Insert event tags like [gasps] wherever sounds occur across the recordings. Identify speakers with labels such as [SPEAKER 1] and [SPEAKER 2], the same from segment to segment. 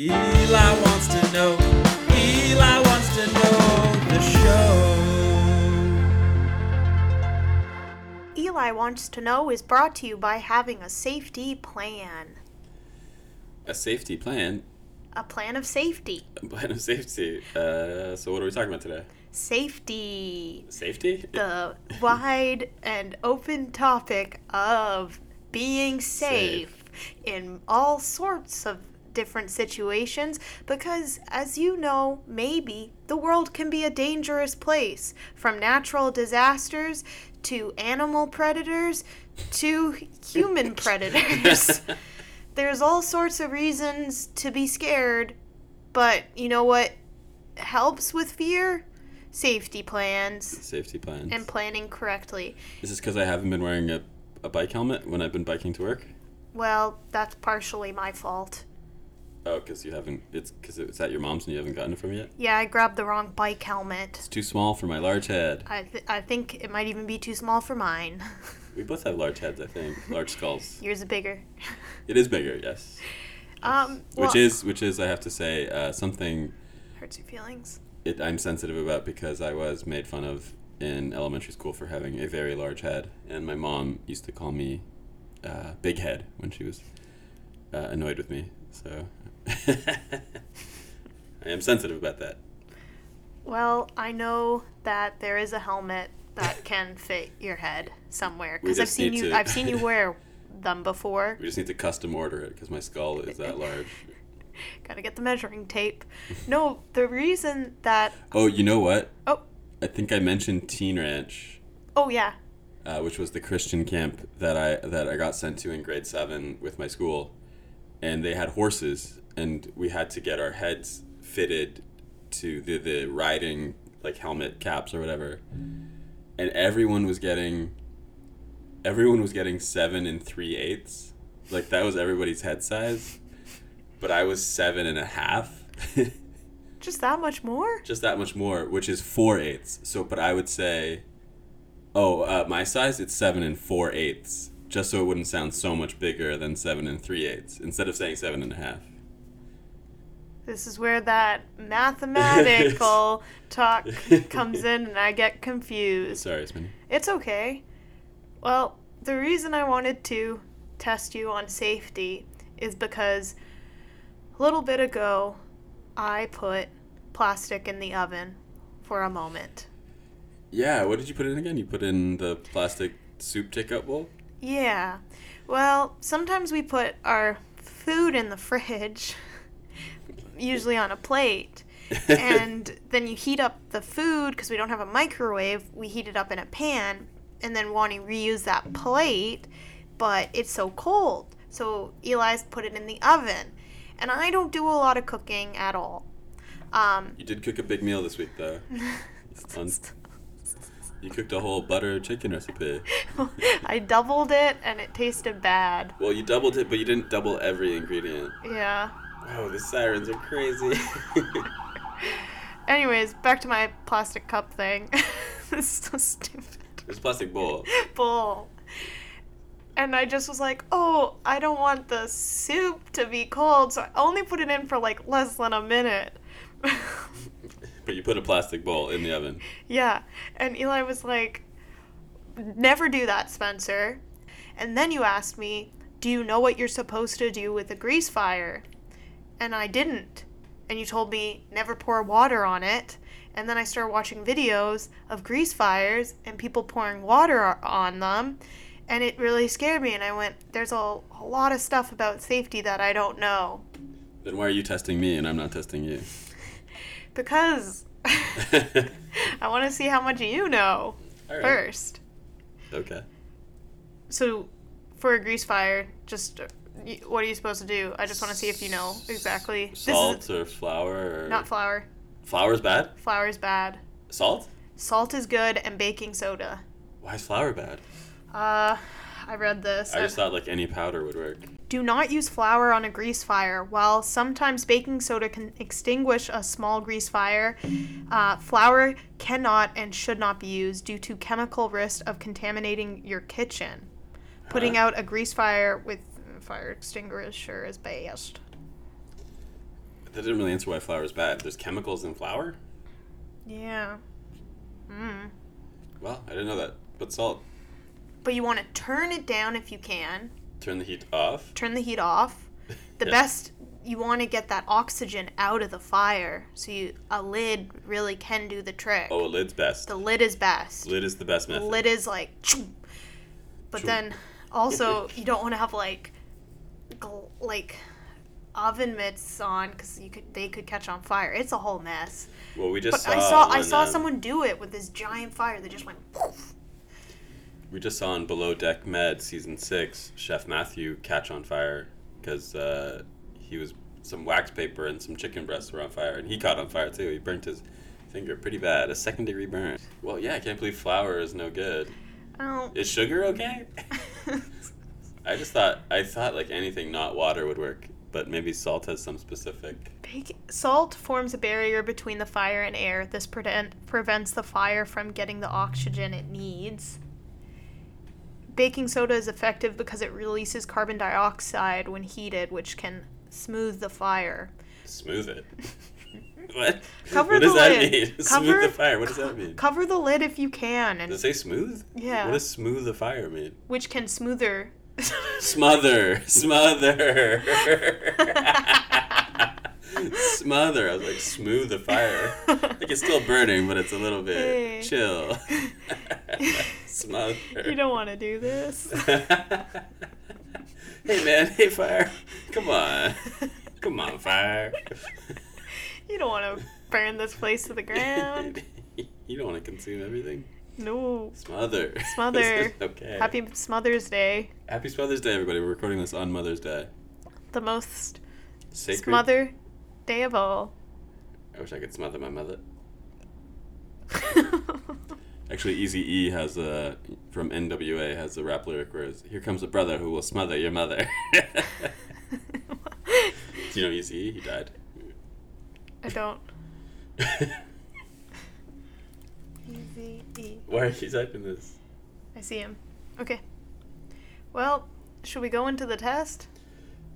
[SPEAKER 1] Eli wants to know. Eli wants to know the show.
[SPEAKER 2] Eli Wants to Know is brought to you by having a safety plan.
[SPEAKER 3] A safety plan.
[SPEAKER 2] A plan of safety.
[SPEAKER 3] A plan of safety. Uh, so what are we talking about today?
[SPEAKER 2] Safety.
[SPEAKER 3] Safety?
[SPEAKER 2] The wide and open topic of being safe, in all sorts of different situations because, as you know, maybe the world can be a dangerous place from natural disasters to animal predators to human [laughs] predators. [laughs] There's all sorts of reasons to be scared, but you know what helps with fear? Safety plans
[SPEAKER 3] Safety plans.
[SPEAKER 2] and planning correctly.
[SPEAKER 3] Is this because I haven't been wearing a, a bike helmet when I've been biking to work?
[SPEAKER 2] Well, that's partially my fault.
[SPEAKER 3] Oh, because you haven't. It's because it's at your mom's and you haven't gotten it from yet.
[SPEAKER 2] Yeah, I grabbed the wrong bike helmet.
[SPEAKER 3] It's too small for my large head.
[SPEAKER 2] I, th- I think it might even be too small for mine. [laughs]
[SPEAKER 3] We both have large heads, I think. Large skulls.
[SPEAKER 2] Yours is bigger.
[SPEAKER 3] It is bigger, yes.
[SPEAKER 2] Um,
[SPEAKER 3] Which
[SPEAKER 2] well-
[SPEAKER 3] is, which is, I have to say, uh, something
[SPEAKER 2] hurts your feelings.
[SPEAKER 3] it, I'm sensitive about because I was made fun of in elementary school for having a very large head, and my mom used to call me uh, Big Head when she was uh, annoyed with me. So [laughs] I am sensitive about that.
[SPEAKER 2] Well, I know that there is a helmet that [laughs] can fit your head somewhere because I've seen you.
[SPEAKER 3] to-
[SPEAKER 2] I've seen you [laughs] wear them before.
[SPEAKER 3] We just need to custom order it because my skull is that large.
[SPEAKER 2] Gotta get the measuring tape. No, the reason that
[SPEAKER 3] Oh, you know what?
[SPEAKER 2] oh
[SPEAKER 3] I think I mentioned Teen Ranch,
[SPEAKER 2] oh yeah
[SPEAKER 3] uh, which was the Christian camp that I that I got sent to in grade seven with my school, and they had horses, and we had to get our heads fitted to the the riding like helmet caps or whatever, and everyone was getting. Everyone was getting seven and three eighths, like that was everybody's head size, but I was seven and a half. [laughs]
[SPEAKER 2] just that much more.
[SPEAKER 3] just that much more, which is four eighths. So, but I would say, oh, uh, my size it's seven and four eighths, just so it wouldn't sound so much bigger than seven and three eighths instead of saying seven and a half.
[SPEAKER 2] This is where that mathematical [laughs] talk [laughs] comes in, and I get confused.
[SPEAKER 3] Sorry, Smitty.
[SPEAKER 2] It's okay. Well, the reason I wanted to test you on safety is because a little bit ago I put plastic in the oven for a moment.
[SPEAKER 3] Yeah, what did you put in again? You put in the plastic soup takeout bowl.
[SPEAKER 2] Yeah. Well, sometimes we put our food in the fridge, [laughs] usually on a plate. [laughs] and then you heat up the food because we don't have a microwave. We heat it up in a pan and then want to reuse that plate, but it's so cold. So Eli's put it in the oven. And I don't do a lot of cooking at all. Um,
[SPEAKER 3] You did cook a big meal this week, though. [laughs] You cooked a whole butter chicken recipe. [laughs]
[SPEAKER 2] I doubled it and it tasted bad.
[SPEAKER 3] Well, you doubled it, but you didn't double every ingredient.
[SPEAKER 2] Yeah.
[SPEAKER 3] Oh, the sirens are crazy. [laughs]
[SPEAKER 2] Anyways, back to my plastic cup thing. [laughs] this is so stupid.
[SPEAKER 3] It's a plastic bowl.
[SPEAKER 2] Bull. And I just was like, oh, I don't want the soup to be cold, so I only put it in for like less than a minute. [laughs]
[SPEAKER 3] But you put a plastic bowl in the oven.
[SPEAKER 2] yeah. And Eli was like, never do that, Spencer. And then you asked me, do you know what you're supposed to do with a grease fire? And I didn't. And you told me, never pour water on it. And then I started watching videos of grease fires and people pouring water on them. And it really scared me. And I went, there's a, a lot of stuff about safety that I don't know.
[SPEAKER 3] Then why are you testing me and I'm not testing you? [laughs]
[SPEAKER 2] Because [laughs] I want to see how much you know
[SPEAKER 3] right.
[SPEAKER 2] first.
[SPEAKER 3] Okay.
[SPEAKER 2] So, for a grease fire, just what are you supposed to do? I just want to see if you know exactly.
[SPEAKER 3] Salt
[SPEAKER 2] This
[SPEAKER 3] or flour or
[SPEAKER 2] not flour.
[SPEAKER 3] Flour is bad.
[SPEAKER 2] Flour is bad.
[SPEAKER 3] Salt?
[SPEAKER 2] Salt is good, and baking soda.
[SPEAKER 3] Why is flour bad?
[SPEAKER 2] Uh, I read this.
[SPEAKER 3] I just thought like any powder would work.
[SPEAKER 2] Do not use flour on a grease fire. While sometimes baking soda can extinguish a small grease fire, uh, flour cannot and should not be used due to chemical risk of contaminating your kitchen. Putting out a grease fire with fire extinguisher is best.
[SPEAKER 3] that didn't really answer why flour is bad. There's chemicals in flour.
[SPEAKER 2] Yeah. Mm.
[SPEAKER 3] Well, I didn't know that. But salt.
[SPEAKER 2] But you want to turn it down if you can.
[SPEAKER 3] Turn the heat off.
[SPEAKER 2] Turn the heat off. [laughs] The
[SPEAKER 3] Yeah.
[SPEAKER 2] best you want to get that oxygen out of the fire, so you a lid really can do the trick.
[SPEAKER 3] Oh, a lid's best.
[SPEAKER 2] The lid is best.
[SPEAKER 3] Lid is the best method.
[SPEAKER 2] lid is like, but
[SPEAKER 3] Choo.
[SPEAKER 2] then also [laughs] you don't want to have like, gl- like oven mitts on because you could they could catch on fire. It's a whole mess.
[SPEAKER 3] Well, we just saw.
[SPEAKER 2] I saw I saw
[SPEAKER 3] uh,
[SPEAKER 2] someone do it with this giant fire that just went. poof.
[SPEAKER 3] We just saw on Below Deck Med season six, Chef Matthew catch on fire because uh, he was some wax paper and some chicken breasts were on fire, and he caught on fire too. He burnt his finger pretty bad, a second degree burn. Well, yeah, I can't believe flour is no good.
[SPEAKER 2] Oh.
[SPEAKER 3] Is sugar okay? [laughs] [laughs] I just thought I thought like anything not water would work, but maybe salt has some specific.
[SPEAKER 2] Bake- Salt forms a barrier between the fire and air. This prevent- prevents the fire from getting the oxygen it needs. Baking soda is effective because it releases carbon dioxide when heated, which can smooth the fire.
[SPEAKER 3] Smooth it. [laughs] what?
[SPEAKER 2] Cover
[SPEAKER 3] what does
[SPEAKER 2] the
[SPEAKER 3] that
[SPEAKER 2] lid.
[SPEAKER 3] mean? [laughs]
[SPEAKER 2] Cover-
[SPEAKER 3] smooth the fire. What does that mean?
[SPEAKER 2] Cover the lid if you can, and
[SPEAKER 3] Does it say smooth?
[SPEAKER 2] Yeah.
[SPEAKER 3] What does smooth the fire mean?
[SPEAKER 2] which can smoother.
[SPEAKER 3] Smother, smother, smother. I was like, smooth the fire. Like it's still burning, but it's a little bit
[SPEAKER 2] Hey.
[SPEAKER 3] chill. [laughs] smother.
[SPEAKER 2] you don't want to do this. [laughs]
[SPEAKER 3] hey man, hey fire, come on, come on fire.
[SPEAKER 2] you don't want to burn this place to the [laughs] ground.
[SPEAKER 3] you don't want to consume everything.
[SPEAKER 2] No.
[SPEAKER 3] Smother. [laughs]
[SPEAKER 2] Smother.
[SPEAKER 3] okay.
[SPEAKER 2] Happy Mother's Day.
[SPEAKER 3] Happy Mother's Day, everybody. We're recording this on Mother's Day.
[SPEAKER 2] The most
[SPEAKER 3] Sacred.
[SPEAKER 2] smother day of all.
[SPEAKER 3] I wish I could smother my mother. [laughs] Actually, Easy E has a from NWA has a rap lyric where it's, "Here comes a brother who will smother your mother." [laughs] Do you know Easy E? He died.
[SPEAKER 2] I don't. E.
[SPEAKER 3] Why are you typing this?
[SPEAKER 2] I see him. Okay. Well, should we go into the test?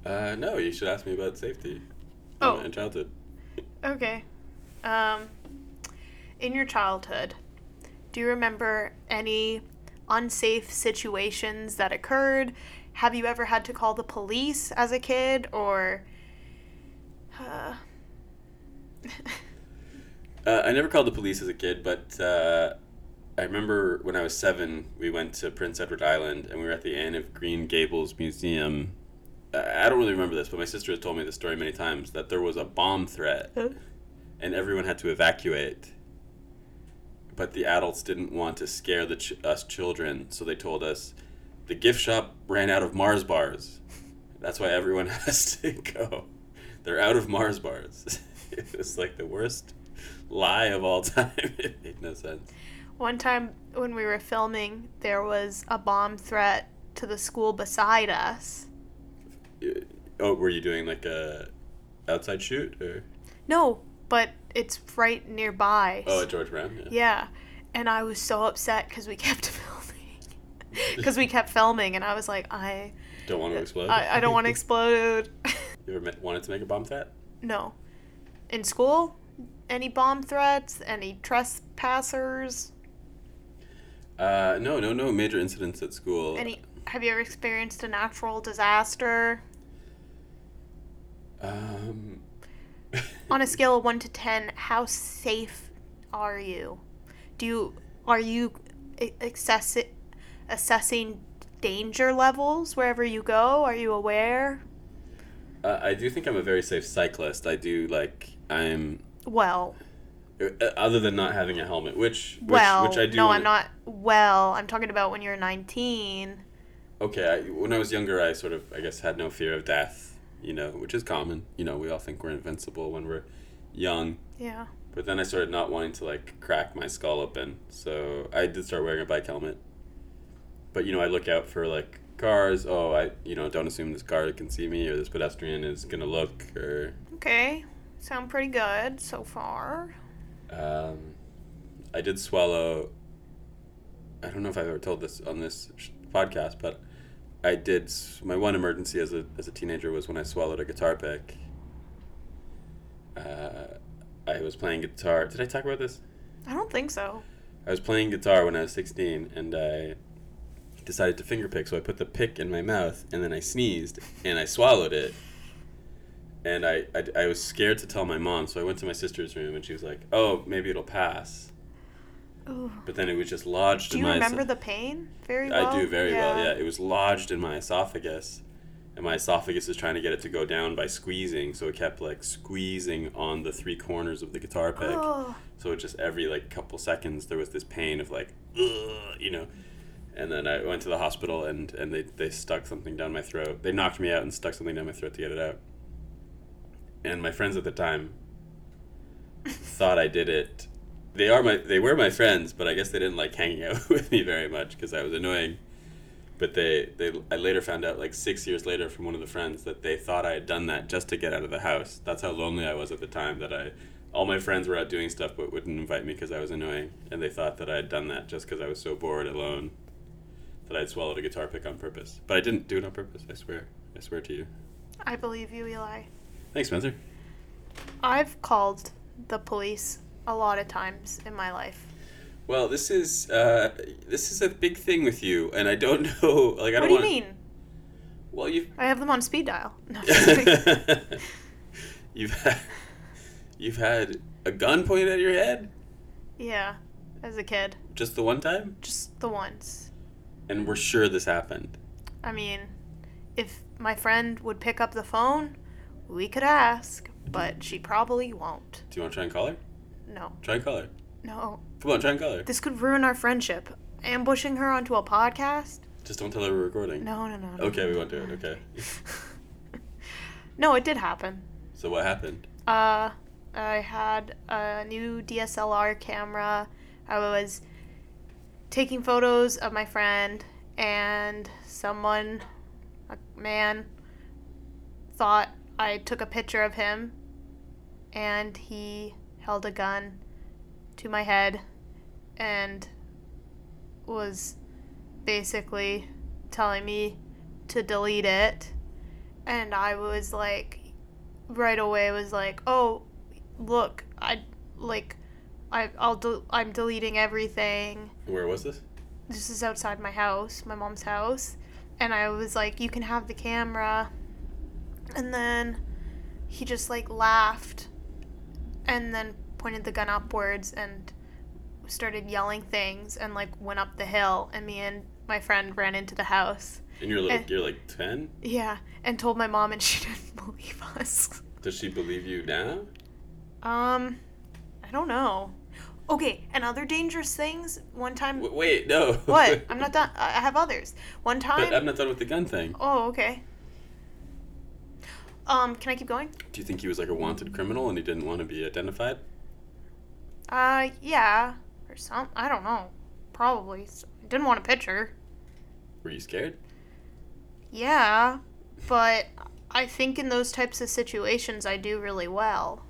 [SPEAKER 3] Uh, no, you should ask me about safety.
[SPEAKER 2] Oh.
[SPEAKER 3] in childhood.
[SPEAKER 2] Okay. Um, in your childhood, do you remember any unsafe situations that occurred? Have you ever had to call the police as a kid or. Uh, [laughs]
[SPEAKER 3] Uh, I never called the police as a kid, but uh, I remember when I was seven, we went to Prince Edward Island and we were at the Anne of Green Gables Museum. I don't really remember this, but my sister has told me this story many times that there was a bomb threat and everyone had to evacuate. But the adults didn't want to scare the ch- us children, so they told us the gift shop ran out of Mars bars. That's why everyone [laughs] has to go. They're out of Mars bars. [laughs] it was like the worst lie of all [laughs] time. it made no sense.
[SPEAKER 2] One time when we were filming, there was a bomb threat to the school beside us.
[SPEAKER 3] Uh, Oh, were you doing like a outside shoot or?
[SPEAKER 2] No, but it's right nearby.
[SPEAKER 3] Oh, at George Brown. Yeah.
[SPEAKER 2] Yeah. And I was so upset because we [laughs] kept filming. [laughs] Because we kept filming, and I was like, I,
[SPEAKER 3] Don't want to explode.
[SPEAKER 2] I, I don't want to [laughs] explode.
[SPEAKER 3] you ever wanted to make a bomb threat?
[SPEAKER 2] no. In school, any bomb threats, any trespassers,
[SPEAKER 3] Uh, no, no, no major incidents at school.
[SPEAKER 2] any. Have you ever experienced a natural disaster?
[SPEAKER 3] Um.
[SPEAKER 2] On a [laughs] scale of one to ten, how safe are you? Do you are you access assessing danger levels wherever you go? Are you aware?
[SPEAKER 3] Uh, I do think I'm a very safe cyclist. I do like I'm
[SPEAKER 2] Well,
[SPEAKER 3] Uh, other than not having a helmet, which which,
[SPEAKER 2] well,
[SPEAKER 3] which I do.
[SPEAKER 2] no,
[SPEAKER 3] wanna-
[SPEAKER 2] I'm not. Well, I'm talking about when you're 19.
[SPEAKER 3] Okay, I, when I was younger, I sort of I guess had no fear of death. You know, which is common. You know, we all think we're invincible when we're young.
[SPEAKER 2] Yeah.
[SPEAKER 3] But then I started not wanting to like crack my skull open, so I did start wearing a bike helmet. But you know, I look out for like cars. Oh, I you know don't assume this car can see me or this pedestrian is gonna look or
[SPEAKER 2] Okay. Sound pretty good so far.
[SPEAKER 3] Um, I did swallow. I don't know if I've ever told this on this sh- podcast, but I did. My one emergency as a as a teenager was when I swallowed a guitar pick. I was playing guitar. Did I talk about this?
[SPEAKER 2] I don't think so.
[SPEAKER 3] I was playing guitar when I was 16 and I decided to finger pick. So I put the pick in my mouth and then I sneezed and I swallowed it. And I, I, I was scared to tell my mom, so I went to my sister's room and she was like, oh, maybe it'll pass.
[SPEAKER 2] Ooh.
[SPEAKER 3] But then it was just lodged
[SPEAKER 2] Do
[SPEAKER 3] in
[SPEAKER 2] you
[SPEAKER 3] my
[SPEAKER 2] remember the pain very well?
[SPEAKER 3] I do very well, yeah. It was lodged in my esophagus. And my esophagus is trying to get it to go down by squeezing, so it kept like squeezing on the three corners of the guitar pick.
[SPEAKER 2] Oh,
[SPEAKER 3] So it just every like couple seconds there was this pain of like, Ugh, you know. And then I went to the hospital and, and they, they stuck something down my throat. They knocked me out and stuck something down my throat to get it out. And my friends at the time thought I did it. They are my they were my friends, but I guess they didn't like hanging [laughs] out with me very much because I was annoying. But they, they I later found out like six years later from one of the friends that they thought I had done that just to get out of the house. That's how lonely I was at the time. That I all my friends were out doing stuff but wouldn't invite me because I was annoying, and they thought that I had done that just because I was so bored alone that I'd swallowed a guitar pick on purpose. But I didn't do it on purpose. I swear. I swear to you.
[SPEAKER 2] I believe you, Eli.
[SPEAKER 3] Thanks, Spencer.
[SPEAKER 2] I've called the police a lot of times in my life.
[SPEAKER 3] Well, this is uh, this is a big thing with you, and I don't [laughs] know. Like, I
[SPEAKER 2] What
[SPEAKER 3] don't
[SPEAKER 2] do you
[SPEAKER 3] want.
[SPEAKER 2] mean?
[SPEAKER 3] Well, you've
[SPEAKER 2] I have them on speed dial. [laughs] No, [laughs]
[SPEAKER 3] you've had you've had a gun pointed at your head
[SPEAKER 2] yeah, as a kid,
[SPEAKER 3] just the one time,
[SPEAKER 2] just the once.
[SPEAKER 3] and we're sure this happened.
[SPEAKER 2] I mean, if my friend would pick up the phone, we could ask, but she probably won't.
[SPEAKER 3] Do you want to try and call her?
[SPEAKER 2] No,
[SPEAKER 3] Try and call her.
[SPEAKER 2] no.
[SPEAKER 3] Come on, try and call her.
[SPEAKER 2] This could ruin our friendship. Ambushing her onto a podcast?
[SPEAKER 3] Just don't tell her we're recording.
[SPEAKER 2] No, no, no. no.
[SPEAKER 3] Okay, we won't do it. Okay. [laughs]
[SPEAKER 2] no, it did happen.
[SPEAKER 3] So what happened?
[SPEAKER 2] Uh, I had a new DSLR camera. I was taking photos of my friend, and someone, a man, thought I took a picture of him, and he held a gun to my head and was basically telling me to delete it. And I was like, right away was like, "Oh, look, I like I I'll del- I'm deleting everything.
[SPEAKER 3] Where was this?
[SPEAKER 2] This is outside my house, my mom's house." And I was like, "You can have the camera." And then he just like laughed and then pointed the gun upwards and started yelling things and like went up the hill and me and my friend ran into the house.
[SPEAKER 3] And you're like
[SPEAKER 2] Eh.
[SPEAKER 3] you're like ten.
[SPEAKER 2] Yeah, and told my mom and [laughs] she didn't believe us.
[SPEAKER 3] Does she believe you now?
[SPEAKER 2] Um, I don't know. Okay, and other dangerous things. One time.
[SPEAKER 3] W- wait, no.
[SPEAKER 2] what? [laughs] I'm not done. I I have others. One time.
[SPEAKER 3] But I'm not done with the gun thing.
[SPEAKER 2] oh, okay. Um, can I keep going?
[SPEAKER 3] Do you think he was like a wanted criminal and he didn't want to be identified?
[SPEAKER 2] Uh, yeah, or some. I don't know. Probably. Didn't want a picture.
[SPEAKER 3] Were you scared?
[SPEAKER 2] Yeah, but I think in those types of situations I do really well.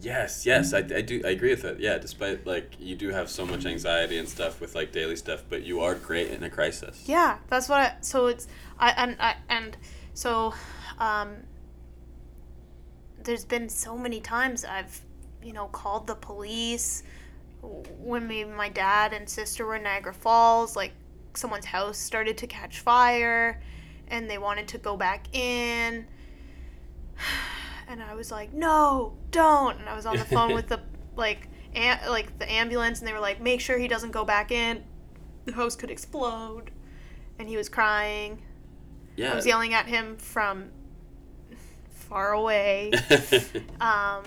[SPEAKER 3] Yes, yes, I, I do. I agree with it. Yeah, despite like you do have so much anxiety and stuff with like daily stuff, but you are great in a crisis.
[SPEAKER 2] Yeah, that's what I. So it's I and I and so, um. There's been so many times I've, you know, called the police. When me, my dad and sister were in Niagara Falls, like someone's house started to catch fire, and they wanted to go back in. [sighs] And I was like, "No, don't!" And I was on the phone with [laughs] the like, am- like the ambulance, and they were like, "Make sure he doesn't go back in. The house could explode." And he was crying.
[SPEAKER 3] Yeah.
[SPEAKER 2] I was yelling at him from far away. [laughs] um,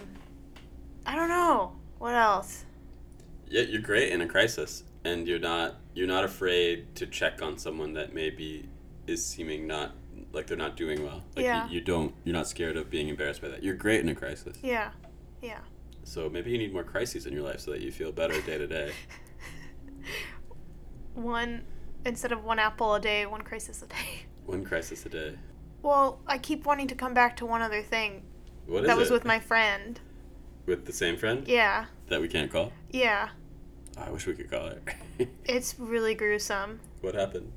[SPEAKER 2] I don't know what else.
[SPEAKER 3] yeah, you're great in a crisis, and you're not you're not afraid to check on someone that maybe is seeming not like they're not doing well. Like
[SPEAKER 2] Yeah.
[SPEAKER 3] you, you don't you're not scared of being embarrassed by that. You're great in a crisis.
[SPEAKER 2] Yeah, yeah.
[SPEAKER 3] So maybe you need more crises in your life so that you feel better day to day. [laughs]
[SPEAKER 2] One instead of one apple a day, one crisis a day.
[SPEAKER 3] One crisis a day.
[SPEAKER 2] Well, I keep wanting to come back to one other thing
[SPEAKER 3] What is
[SPEAKER 2] that was
[SPEAKER 3] it?
[SPEAKER 2] with my friend.
[SPEAKER 3] with the same friend
[SPEAKER 2] Yeah,
[SPEAKER 3] that we can't call.
[SPEAKER 2] yeah.
[SPEAKER 3] I wish we could call her. [laughs]
[SPEAKER 2] It's really gruesome.
[SPEAKER 3] what happened?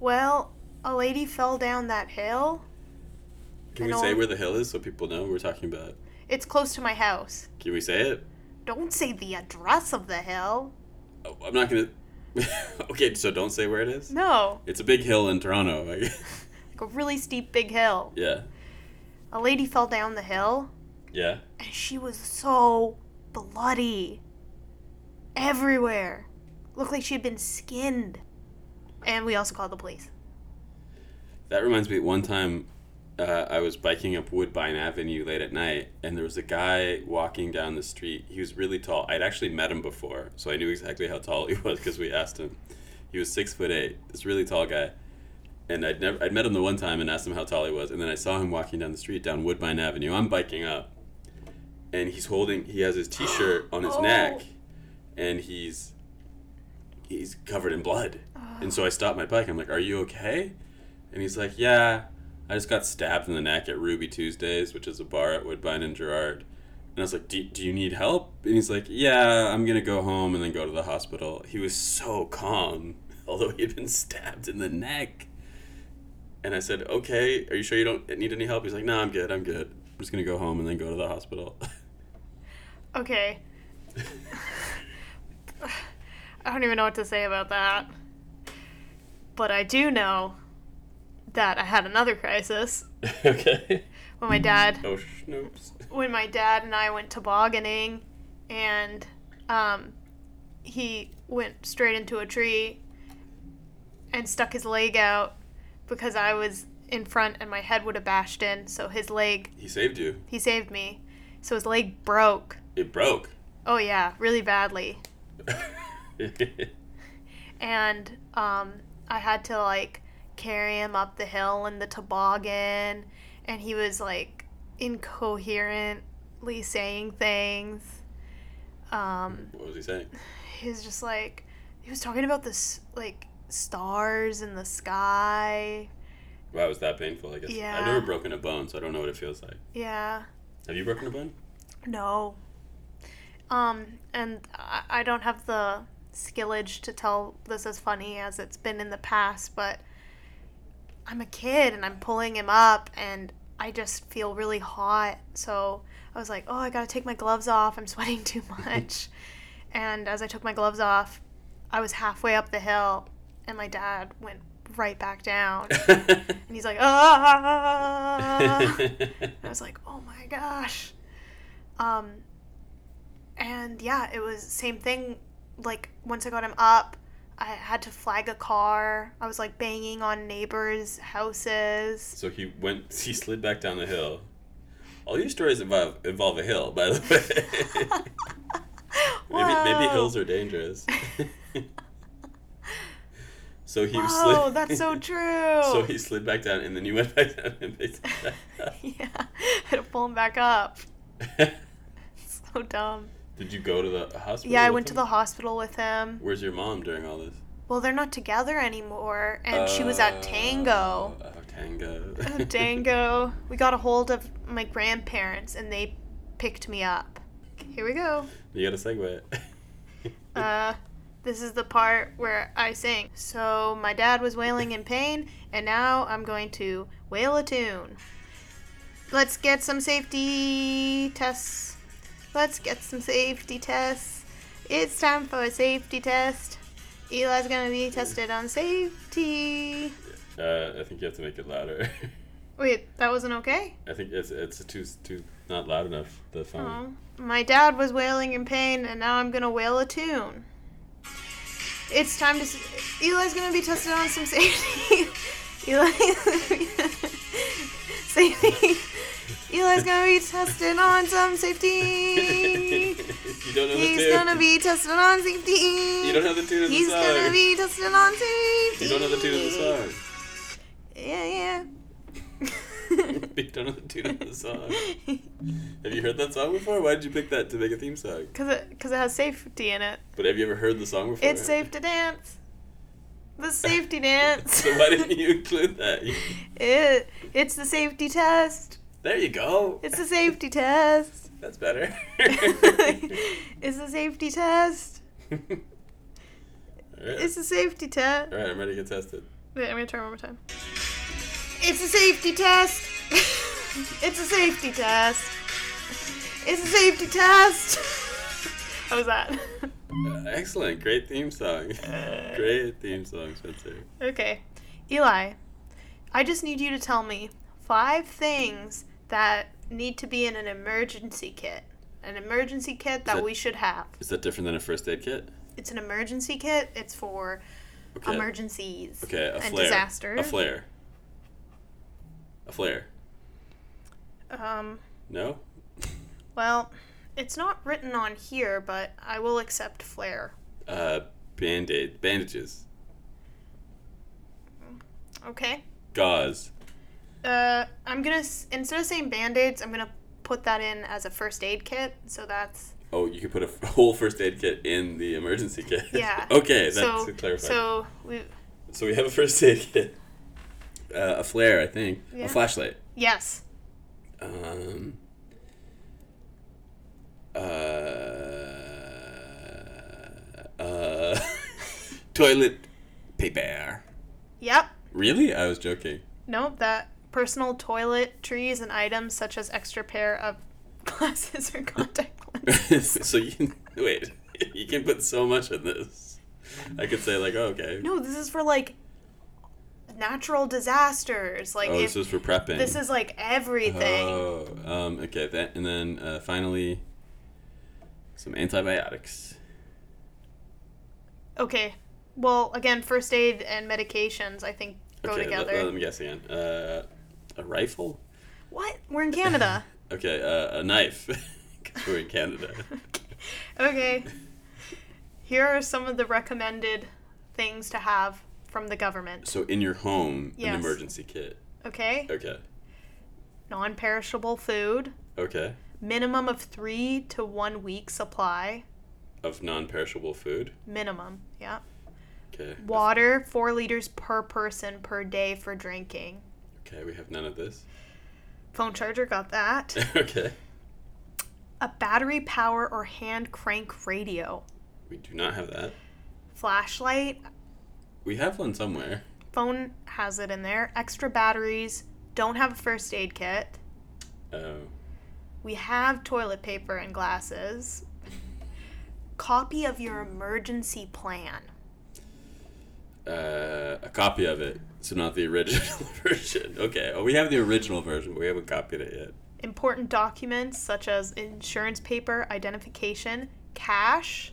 [SPEAKER 2] Well, a lady fell down that hill
[SPEAKER 3] Can we say where the hill is so people know we're talking about?
[SPEAKER 2] It's close to my house.
[SPEAKER 3] Can we say it?
[SPEAKER 2] Don't say the address of the hill.
[SPEAKER 3] Oh, I'm not gonna. [laughs] okay, so don't say where it is.
[SPEAKER 2] No,
[SPEAKER 3] It's a big hill in Toronto. [laughs]
[SPEAKER 2] Like a really steep big hill.
[SPEAKER 3] yeah.
[SPEAKER 2] A lady fell down the hill
[SPEAKER 3] Yeah.
[SPEAKER 2] and she was so bloody. Everywhere. Looked like she had been skinned. And we also called the police.
[SPEAKER 3] That reminds me. One time, uh, I was biking up Woodbine Avenue late at night, and there was a guy walking down the street. He was really tall. I'd actually met him before, so I knew exactly how tall he was because we asked him. He was six foot eight. This really tall guy, and I'd never I'd met him the one time and asked him how tall he was, and then I saw him walking down the street down Woodbine Avenue. I'm biking up, and he's holding. He has his T-shirt on his [gasps]
[SPEAKER 2] Oh.
[SPEAKER 3] neck, and he's he's covered in blood. Ah. And so I stopped my bike. I'm like, "Are you okay?" And he's like, "Yeah, I just got stabbed in the neck at Ruby Tuesdays, which is a bar at Woodbine and Gerrard." And I was like, do, "Do you need help?" And he's like, "Yeah, I'm gonna go home and then go to the hospital." He was so calm, [laughs] although he had been stabbed in the neck. And I said, "Okay, are you sure you don't need any help?" He's like, "No, I'm good. I'm good. I'm just gonna go home and then go to the hospital." [laughs]
[SPEAKER 2] Okay. I don't even know what to say about that. But I do know that I had another crisis [laughs]
[SPEAKER 3] okay.
[SPEAKER 2] when my dad
[SPEAKER 3] Oh, snoops.
[SPEAKER 2] when my dad and I went tobogganing and um, he went straight into a tree and stuck his leg out because I was in front and my head would have bashed in. So his leg,
[SPEAKER 3] He saved you.
[SPEAKER 2] he saved me. So his leg broke.
[SPEAKER 3] It broke.
[SPEAKER 2] Oh, yeah, really badly. [laughs] And um, I had to like carry him up the hill in the toboggan. And he was like incoherently saying things. Um,
[SPEAKER 3] what was he saying?
[SPEAKER 2] he was just like he was talking about this like stars in the sky
[SPEAKER 3] Wow, was that painful? I guess
[SPEAKER 2] Yeah.
[SPEAKER 3] I've never broken a bone, so I don't know what it feels like.
[SPEAKER 2] yeah
[SPEAKER 3] Have you broken a bone?
[SPEAKER 2] no um and I, I don't have the skillage to tell this as funny as it's been in the past but i'm a kid and i'm pulling him up and i just feel really hot so i was like oh i gotta take my gloves off i'm sweating [laughs] too much [laughs] and as i took my gloves off i was halfway up the hill and my dad went right back down [laughs] and he's like ah [laughs] I was like, oh my gosh. Um, and yeah, it was same thing. Like once I got him up, I had to flag a car. I was like banging on neighbors' houses.
[SPEAKER 3] so he went. [laughs] He slid back down the hill. All your stories involve involve a hill, by the way. maybe maybe hills are dangerous. So he
[SPEAKER 2] Whoa,
[SPEAKER 3] slid.
[SPEAKER 2] that's so [laughs] true.
[SPEAKER 3] so he slid back down, and then you went back down and picked him back up. [laughs]
[SPEAKER 2] yeah, I [laughs] had to pull him back up. So dumb.
[SPEAKER 3] Did you go to the hospital?
[SPEAKER 2] Yeah, I went to the hospital with him.
[SPEAKER 3] Where's your mom during all this?
[SPEAKER 2] Well, they're not together anymore, and she was at Tango.
[SPEAKER 3] Oh, Tango.
[SPEAKER 2] Oh, Dango. We got a hold of my grandparents and they picked me up. Here we go.
[SPEAKER 3] You gotta segue.
[SPEAKER 2] Uh, this is the part where I sing. So my dad was wailing in pain, and now I'm going to wail a tune. Let's get some safety tests. Let's get some safety tests. It's time for a safety test. Eli's gonna be tested on safety.
[SPEAKER 3] uh, I think you have to make it louder. [laughs]
[SPEAKER 2] Wait, that wasn't okay?
[SPEAKER 3] I think it's it's too too not loud enough. The phone.
[SPEAKER 2] Oh. My dad was wailing in pain, and now I'm gonna wail a tune. It's time to. Eli's gonna be tested on some safety. [laughs] Eli. [laughs] safety. Eli's gonna be tested on some safety. [laughs]
[SPEAKER 3] you don't know the
[SPEAKER 2] He's
[SPEAKER 3] tune.
[SPEAKER 2] gonna be tested on safety.
[SPEAKER 3] You don't know the tune of the
[SPEAKER 2] He's
[SPEAKER 3] song.
[SPEAKER 2] gonna be tested on safety.
[SPEAKER 3] You don't know the tune of the song.
[SPEAKER 2] Yeah, yeah.
[SPEAKER 3] You don't the tune of the song. Have you heard that song before? Why did you pick that to make a theme song?
[SPEAKER 2] Cause it, cause it has safety in it.
[SPEAKER 3] But have you ever heard the song before?
[SPEAKER 2] It's safe to dance. The safety dance. [laughs]
[SPEAKER 3] so why didn't you include that?
[SPEAKER 2] It, it's the safety test.
[SPEAKER 3] There you go.
[SPEAKER 2] It's the safety test. [laughs]
[SPEAKER 3] That's better. [laughs]
[SPEAKER 2] it's the safety test.
[SPEAKER 3] Alright.
[SPEAKER 2] It's the safety test.
[SPEAKER 3] Alright, I'm ready to get tested.
[SPEAKER 2] Wait, I'm gonna try one more time. It's a safety test. It's a safety test. It's a safety test. [laughs] How was that?
[SPEAKER 3] Uh, excellent. Great theme song. [laughs] Great theme song, Spencer.
[SPEAKER 2] Okay. Eli, I just need you to tell me five things that need to be in an emergency kit. An emergency kit that
[SPEAKER 3] that-
[SPEAKER 2] we should have.
[SPEAKER 3] Is that different than a first aid kit?
[SPEAKER 2] It's an emergency kit. It's for
[SPEAKER 3] Okay.
[SPEAKER 2] emergencies
[SPEAKER 3] Okay, a
[SPEAKER 2] and
[SPEAKER 3] flare.
[SPEAKER 2] disasters.
[SPEAKER 3] A flare. A flare.
[SPEAKER 2] Um,
[SPEAKER 3] No?
[SPEAKER 2] well, it's not written on here, but I will accept flare.
[SPEAKER 3] Uh, band aid. Bandages.
[SPEAKER 2] Okay.
[SPEAKER 3] Gauze.
[SPEAKER 2] Uh, I'm gonna instead of saying band-aids, I'm gonna put that in as a first aid kit. So that's
[SPEAKER 3] Oh, you could put a [laughs] whole first aid kit in the emergency kit.
[SPEAKER 2] yeah. [laughs]
[SPEAKER 3] okay, that's
[SPEAKER 2] so
[SPEAKER 3] clarified. So,
[SPEAKER 2] so we
[SPEAKER 3] we have a first aid kit. Uh, a flare, I think.
[SPEAKER 2] Yeah.
[SPEAKER 3] A flashlight.
[SPEAKER 2] yes.
[SPEAKER 3] Um. Uh. Uh. [laughs] toilet paper.
[SPEAKER 2] Yep.
[SPEAKER 3] Really? I was joking.
[SPEAKER 2] Nope. That personal toiletries and items such as extra pair of [laughs] glasses or contact lenses. [laughs]
[SPEAKER 3] so you can wait. You can put so much in this. I could say like, oh, okay.
[SPEAKER 2] no, this is for like natural disasters. Like
[SPEAKER 3] oh,
[SPEAKER 2] if
[SPEAKER 3] this is for prepping.
[SPEAKER 2] this is like everything.
[SPEAKER 3] Oh, um, okay. That and then uh, finally, some antibiotics.
[SPEAKER 2] Okay. Well, again, first aid and medications, I think, go
[SPEAKER 3] okay,
[SPEAKER 2] together.
[SPEAKER 3] Let, let me guess again. Uh, a rifle.
[SPEAKER 2] what? We're in Canada. [laughs]
[SPEAKER 3] Okay, uh, a knife. [laughs] we're in Canada. [laughs]
[SPEAKER 2] okay. Here are some of the recommended things to have from the government.
[SPEAKER 3] So in your home,
[SPEAKER 2] Yes.
[SPEAKER 3] an emergency kit.
[SPEAKER 2] Okay.
[SPEAKER 3] Okay.
[SPEAKER 2] Non perishable food.
[SPEAKER 3] Okay.
[SPEAKER 2] Minimum of three to one week supply.
[SPEAKER 3] Of non-perishable food.
[SPEAKER 2] Minimum. Yeah.
[SPEAKER 3] Okay.
[SPEAKER 2] Water, four liters per person per day for drinking.
[SPEAKER 3] Okay, we have none of this.
[SPEAKER 2] Phone charger, got that. [laughs]
[SPEAKER 3] okay.
[SPEAKER 2] A battery power or hand crank radio.
[SPEAKER 3] We do not have that.
[SPEAKER 2] Flashlight,
[SPEAKER 3] We have one somewhere.
[SPEAKER 2] phone has it in there. Extra batteries. Don't have a first aid kit.
[SPEAKER 3] Oh.
[SPEAKER 2] We have toilet paper and glasses. Copy of your emergency plan.
[SPEAKER 3] Uh, a copy of it, so not the original [laughs] version. Okay. Oh, we have the original version, but we haven't copied it yet.
[SPEAKER 2] Important documents such as insurance paper, identification, cash,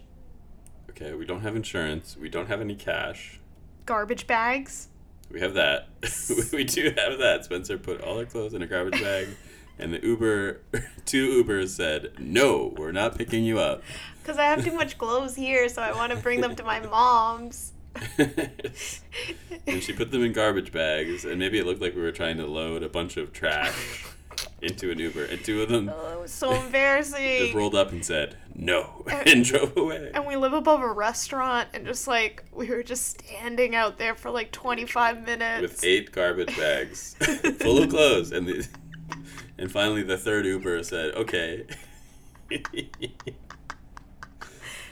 [SPEAKER 3] Okay, we don't have insurance. We don't have any cash.
[SPEAKER 2] Garbage bags.
[SPEAKER 3] We have that. [laughs] we do have that. Spencer put all our clothes in a garbage bag, and the Uber, [laughs] two Ubers said, "No, we're not picking you up."
[SPEAKER 2] Because I have too much clothes here, so I want to bring them to my mom's. [laughs]
[SPEAKER 3] and she put them in garbage bags, and maybe it looked like we were trying to load a bunch of trash into an Uber, and two of them
[SPEAKER 2] Oh, it was so
[SPEAKER 3] just
[SPEAKER 2] embarrassing.
[SPEAKER 3] rolled up and said no [laughs] and drove away.
[SPEAKER 2] And we live above a restaurant, and just like we were just standing out there for like 25 minutes.
[SPEAKER 3] with eight garbage bags [laughs] full of clothes, and the, and finally the third Uber said, "Okay." [laughs]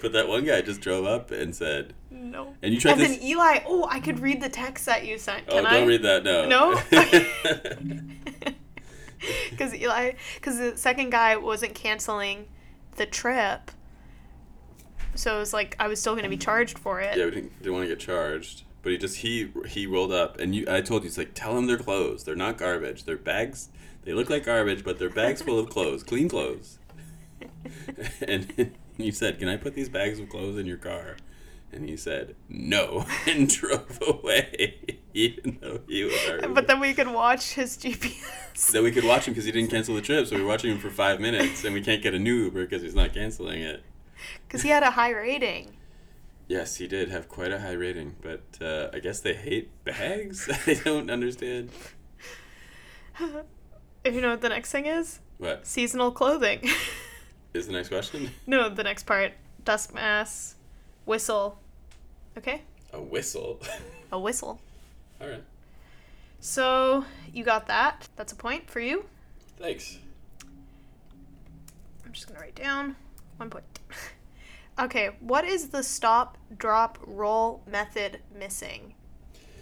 [SPEAKER 3] but that one guy just drove up and said,
[SPEAKER 2] no.
[SPEAKER 3] and you tried
[SPEAKER 2] And
[SPEAKER 3] this.
[SPEAKER 2] then Eli, oh, I could read the text that you sent.
[SPEAKER 3] oh,
[SPEAKER 2] Can
[SPEAKER 3] don't
[SPEAKER 2] I?
[SPEAKER 3] read that. No.
[SPEAKER 2] No? [laughs] Because Eli, because the second guy wasn't canceling the trip, so it was like I was still gonna be charged for it.
[SPEAKER 3] yeah, we didn't, didn't want to get charged. But he just he he rolled up, and you. I told you, it's like tell him they're clothes. They're not garbage. They're bags. They look like garbage, but they're bags full of clothes, clean clothes. [laughs] [laughs] and you said, "Can I put these bags of clothes in your car?" And he said, "No," [laughs] and drove away, [laughs] even though he was our.
[SPEAKER 2] But then we could watch his GPS.
[SPEAKER 3] then we could watch him because he didn't cancel the trip, so we were watching him for five minutes, and we can't get a new Uber because he's not canceling it.
[SPEAKER 2] Because he had a high rating.
[SPEAKER 3] Yes, he did have quite a high rating, but uh, I guess they hate bags. [laughs] I don't understand.
[SPEAKER 2] If you know what the next thing is,
[SPEAKER 3] What
[SPEAKER 2] seasonal clothing.
[SPEAKER 3] is the next question?
[SPEAKER 2] no, the next part: dusk mask, whistle. Okay,
[SPEAKER 3] A whistle.
[SPEAKER 2] a whistle. [laughs]
[SPEAKER 3] All right.
[SPEAKER 2] So you got that. That's a point for you.
[SPEAKER 3] Thanks.
[SPEAKER 2] I'm just gonna write down one point. [laughs] okay, what is the stop, drop, roll method missing?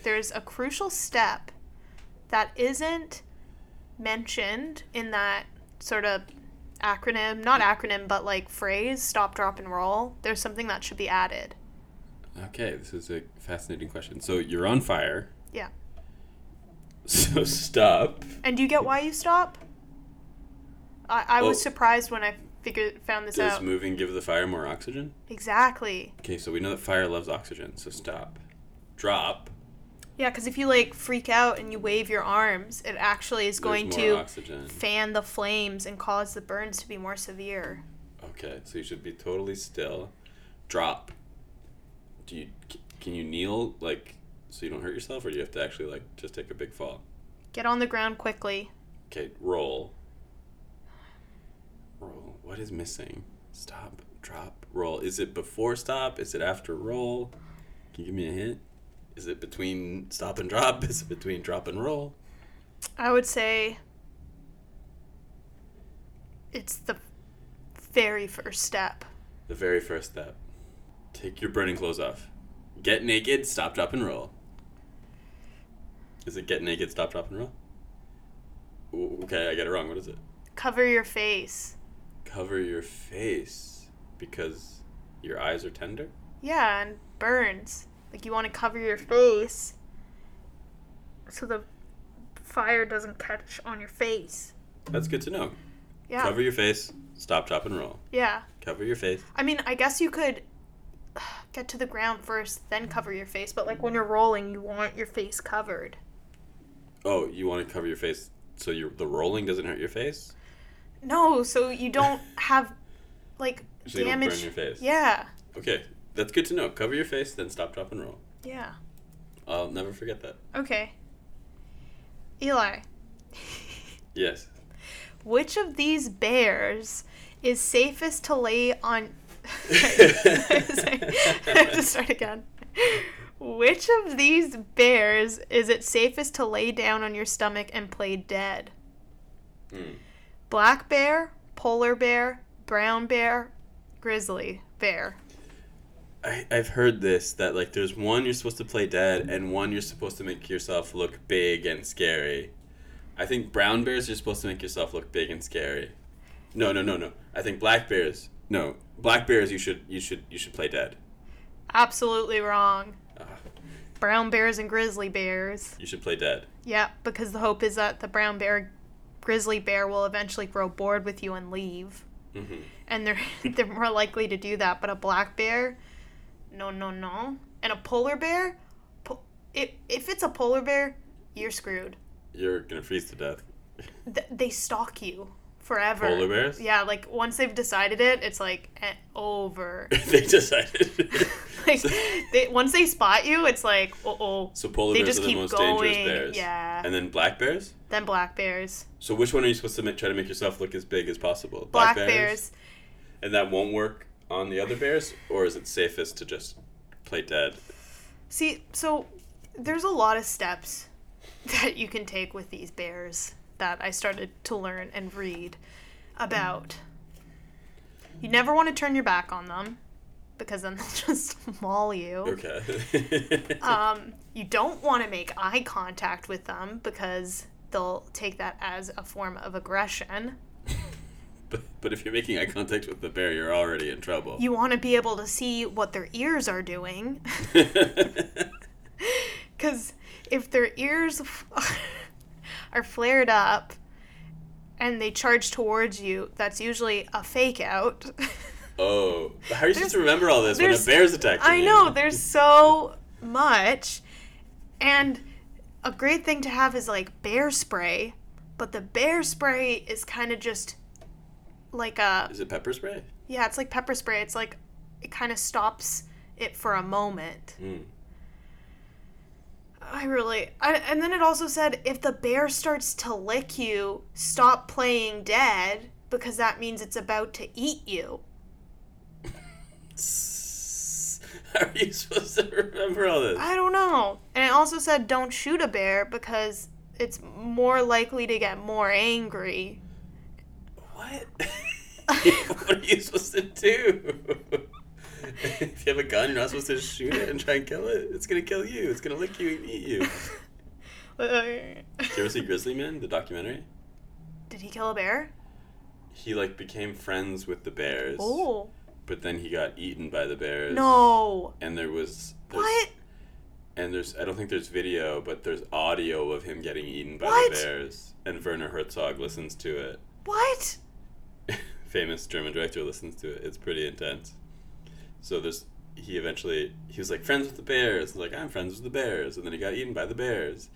[SPEAKER 2] There's a crucial step that isn't mentioned in that sort of acronym, not acronym, but like phrase, stop, drop, and roll, there's something that should be added.
[SPEAKER 3] Okay, this is a fascinating question. So you're on fire.
[SPEAKER 2] Yeah.
[SPEAKER 3] So stop.
[SPEAKER 2] And do you get why you stop? I, I was
[SPEAKER 3] Oh.
[SPEAKER 2] surprised when I figured found this
[SPEAKER 3] Does
[SPEAKER 2] out.
[SPEAKER 3] moving give the fire more oxygen?
[SPEAKER 2] Exactly.
[SPEAKER 3] Okay, so we know that fire loves oxygen. So stop. Drop.
[SPEAKER 2] Yeah, because if you like freak out and you wave your arms, it actually is going to
[SPEAKER 3] oxygen.
[SPEAKER 2] fan the flames and cause the burns to be more severe.
[SPEAKER 3] Okay, so you should be totally still. Drop. Do you can you kneel like so you don't hurt yourself, or do you have to actually like just take a big fall?
[SPEAKER 2] Get on the ground quickly.
[SPEAKER 3] Okay, roll. Roll. What is missing? Stop. Drop. Roll. Is it before stop? Is it after roll? Can you give me a hint? Is it between stop and drop? [laughs] Is it between drop and roll?
[SPEAKER 2] I would say it's the very first step.
[SPEAKER 3] The very first step. Take your burning clothes off. Get naked, stop, drop, and roll. Is it get naked, stop, drop, and roll? Ooh, Okay, I get it wrong. What is it?
[SPEAKER 2] Cover your face.
[SPEAKER 3] Cover your face because your eyes are tender?
[SPEAKER 2] Yeah, and burns. Like you want to cover your face so the fire doesn't catch on your face.
[SPEAKER 3] That's good to know.
[SPEAKER 2] Yeah.
[SPEAKER 3] Cover your face, stop, drop, and roll.
[SPEAKER 2] yeah.
[SPEAKER 3] Cover your face.
[SPEAKER 2] I mean, I guess you could get to the ground first, then cover your face, but like when you're rolling, you want your face covered.
[SPEAKER 3] Oh, you want to cover your face so your the rolling doesn't hurt your face?
[SPEAKER 2] No, so you don't [laughs] have like
[SPEAKER 3] So you don't burn your face.
[SPEAKER 2] Yeah.
[SPEAKER 3] Okay, that's good to know. Cover your face, then stop, drop, and roll.
[SPEAKER 2] Yeah.
[SPEAKER 3] I'll never forget that.
[SPEAKER 2] Okay. Eli,
[SPEAKER 3] Yes.
[SPEAKER 2] which of these bears is safest to lay on? Sorry. I have to start again. Which of these bears is it safest to lay down on your stomach and play dead?
[SPEAKER 3] Hmm.
[SPEAKER 2] Black bear, polar bear, brown bear, grizzly bear.
[SPEAKER 3] I, I've heard this that like there's one you're supposed to play dead and one you're supposed to make yourself look big and scary. I think brown bears you're supposed to make yourself look big and scary. No, no, no, no. I think black bears. No, black bears you should you should you should play dead.
[SPEAKER 2] Absolutely wrong.
[SPEAKER 3] Ah,
[SPEAKER 2] Brown bears and grizzly bears.
[SPEAKER 3] you should play dead.
[SPEAKER 2] Yeah, because the hope is that the brown bear, grizzly bear will eventually grow bored with you and leave.
[SPEAKER 3] hmm
[SPEAKER 2] And they're [laughs] they're more likely to do that. But a black bear, no, no, no. And a polar bear, po- if if it's a polar bear, you're screwed.
[SPEAKER 3] You're gonna freeze to death.
[SPEAKER 2] Th- they stalk you forever.
[SPEAKER 3] Polar bears?
[SPEAKER 2] Yeah, like once they've decided it, it's like eh, over. [laughs]
[SPEAKER 3] they decided. [laughs]
[SPEAKER 2] like they once they spot you, it's like uh oh.
[SPEAKER 3] so polar
[SPEAKER 2] They
[SPEAKER 3] bears
[SPEAKER 2] just
[SPEAKER 3] are the
[SPEAKER 2] keep
[SPEAKER 3] most dangerous bears.
[SPEAKER 2] yeah.
[SPEAKER 3] And then black bears.
[SPEAKER 2] Then black bears,
[SPEAKER 3] So which one are you supposed to make, try to make yourself look as big as possible?
[SPEAKER 2] black bears.
[SPEAKER 3] And that won't work on the other bears, or is it safest to just play dead?
[SPEAKER 2] See, so there's a lot of steps [laughs] that you can take with these bears that I started to learn and read about. You never want to turn your back on them because then [laughs] they'll just maul you.
[SPEAKER 3] Okay. [laughs]
[SPEAKER 2] Um, you don't want to make eye contact with them because they'll take that as a form of aggression. [laughs]
[SPEAKER 3] but, but if you're making eye contact with the bear, you're already in trouble.
[SPEAKER 2] You want to be able to see what their ears are doing. Because if their ears are flared up and they charge towards you, that's usually a fake out. [laughs]
[SPEAKER 3] oh, how are you supposed to remember all this when a bear's attacking
[SPEAKER 2] I
[SPEAKER 3] you?
[SPEAKER 2] know, there's [laughs] so much. And a great thing to have is like bear spray, but the bear spray is kind of just like a
[SPEAKER 3] Is it pepper spray?
[SPEAKER 2] yeah, it's like pepper spray. It's like it kind of stops it for a moment.
[SPEAKER 3] Mm.
[SPEAKER 2] I really, I, and then it also said if the bear starts to lick you, stop playing dead because that means it's about to eat you.
[SPEAKER 3] How [laughs] are you supposed to remember all this?
[SPEAKER 2] I don't know. And it also said don't shoot a bear because it's more likely to get more angry.
[SPEAKER 3] What? [laughs] what are you supposed to do? [laughs] [laughs] if you have a gun, you're not supposed to shoot it and try and kill it. It's gonna kill you. It's gonna lick you and eat you. [laughs] Did you ever see Grizzly Man, the documentary?
[SPEAKER 2] Did he kill a bear?
[SPEAKER 3] He like became friends with the bears.
[SPEAKER 2] Oh.
[SPEAKER 3] But then he got eaten by the bears.
[SPEAKER 2] No.
[SPEAKER 3] And there was
[SPEAKER 2] What?
[SPEAKER 3] And there's I don't think there's video, but there's audio of him getting eaten by
[SPEAKER 2] What?
[SPEAKER 3] the bears. And Werner Herzog listens to it.
[SPEAKER 2] What? [laughs]
[SPEAKER 3] Famous German director listens to it. It's pretty intense. So there's he eventually he was like friends with the bears. Like I'm friends with the bears, and then he got eaten by the bears.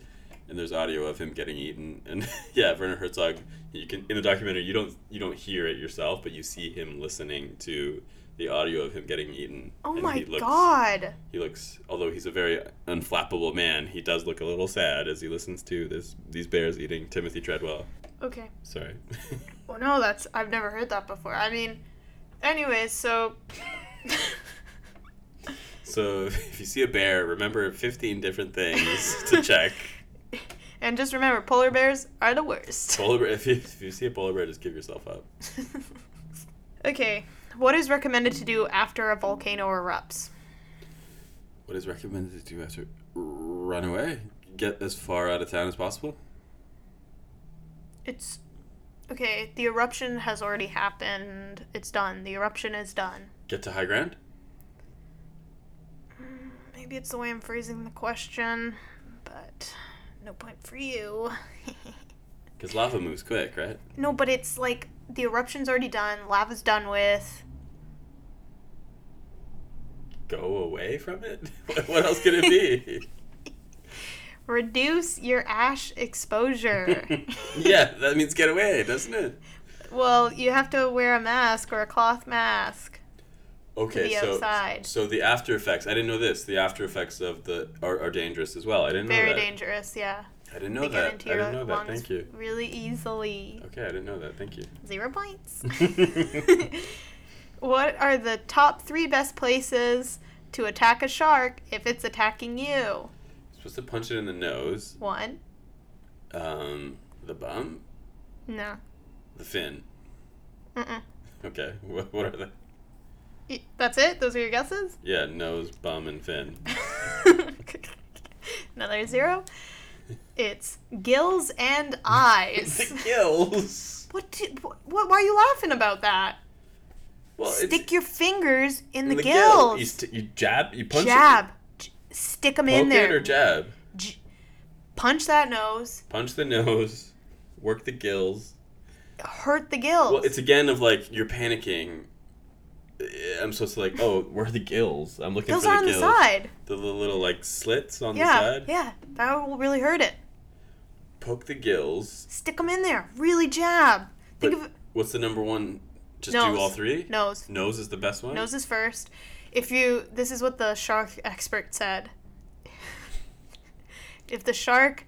[SPEAKER 3] And there's audio of him getting eaten. [laughs] And yeah, Werner Herzog. You can in the documentary you don't you don't hear it yourself, but you see him listening to the audio of him getting eaten.
[SPEAKER 2] Oh
[SPEAKER 3] And
[SPEAKER 2] my
[SPEAKER 3] he looks,
[SPEAKER 2] god.
[SPEAKER 3] He looks, although he's a very unflappable man, he does look a little sad as he listens to this these bears eating Timothy Treadwell.
[SPEAKER 2] Okay.
[SPEAKER 3] Sorry. [laughs]
[SPEAKER 2] Well, no, that's I've never heard that before. I mean, anyways, so [laughs]
[SPEAKER 3] so if you see a bear, remember 15 different things to check. [laughs]
[SPEAKER 2] and just remember, polar bears are the worst.
[SPEAKER 3] Polar bear, if you, if you see a polar bear, just give yourself up. [laughs]
[SPEAKER 2] okay, what is recommended to do after a volcano erupts?
[SPEAKER 3] What is recommended to do after run away? Get as far out of town as possible.
[SPEAKER 2] It's okay. The eruption has already happened. It's done. The eruption is done.
[SPEAKER 3] Get to high ground.
[SPEAKER 2] Maybe it's the way I'm phrasing the question, but no point for you. [laughs]
[SPEAKER 3] Because lava moves quick, right?
[SPEAKER 2] no, but it's like the eruption's already done. Lava's done with.
[SPEAKER 3] Go away from it. [laughs] what else could it be? [laughs]
[SPEAKER 2] Reduce your ash exposure.
[SPEAKER 3] yeah, that means get away, doesn't it?
[SPEAKER 2] well, you have to wear a mask or a cloth mask.
[SPEAKER 3] Okay,
[SPEAKER 2] be
[SPEAKER 3] so
[SPEAKER 2] outside.
[SPEAKER 3] so the after effects. I didn't know this. The after effects of the are, are dangerous as well. I didn't know
[SPEAKER 2] Very dangerous, yeah.
[SPEAKER 3] I didn't know
[SPEAKER 2] they
[SPEAKER 3] that. I didn't know that. Thank you.
[SPEAKER 2] really easily.
[SPEAKER 3] Okay, I didn't know that. Thank you.
[SPEAKER 2] Zero points. [laughs] [laughs] what are the top three best places to attack a shark if it's attacking you?
[SPEAKER 3] Supposed to punch it in the nose,
[SPEAKER 2] One.
[SPEAKER 3] um, the bum,
[SPEAKER 2] No.
[SPEAKER 3] the fin.
[SPEAKER 2] Mm-mm.
[SPEAKER 3] Okay, [laughs] what, what are they?
[SPEAKER 2] That's it? Those are your guesses?
[SPEAKER 3] Yeah, nose, bum, and fin. [laughs]
[SPEAKER 2] Another zero. It's gills and eyes.
[SPEAKER 3] the [laughs] gills.
[SPEAKER 2] what, did, what? Why are you laughing about that?
[SPEAKER 3] Well,
[SPEAKER 2] Stick your fingers in,
[SPEAKER 3] in
[SPEAKER 2] the,
[SPEAKER 3] gill.
[SPEAKER 2] gills.
[SPEAKER 3] You, st- you jab. You punch
[SPEAKER 2] jab. J- Stick them in there.
[SPEAKER 3] it or jab.
[SPEAKER 2] J- punch that nose.
[SPEAKER 3] Punch the nose. Work the gills.
[SPEAKER 2] Hurt the gills.
[SPEAKER 3] Well, it's again of like you're panicking. I'm supposed to like, oh, where are the gills? I'm looking
[SPEAKER 2] gills
[SPEAKER 3] for the
[SPEAKER 2] on
[SPEAKER 3] gills.
[SPEAKER 2] the side.
[SPEAKER 3] The little, little like slits on
[SPEAKER 2] Yeah,
[SPEAKER 3] the side.
[SPEAKER 2] yeah. That will really hurt it.
[SPEAKER 3] Poke the gills.
[SPEAKER 2] Stick them in there. Really jab. Think
[SPEAKER 3] But
[SPEAKER 2] of
[SPEAKER 3] what's the number one? Just
[SPEAKER 2] Nose.
[SPEAKER 3] do all three.
[SPEAKER 2] Nose.
[SPEAKER 3] Nose is the best one.
[SPEAKER 2] Nose is first. If you, this is what the shark expert said. [laughs] if the shark,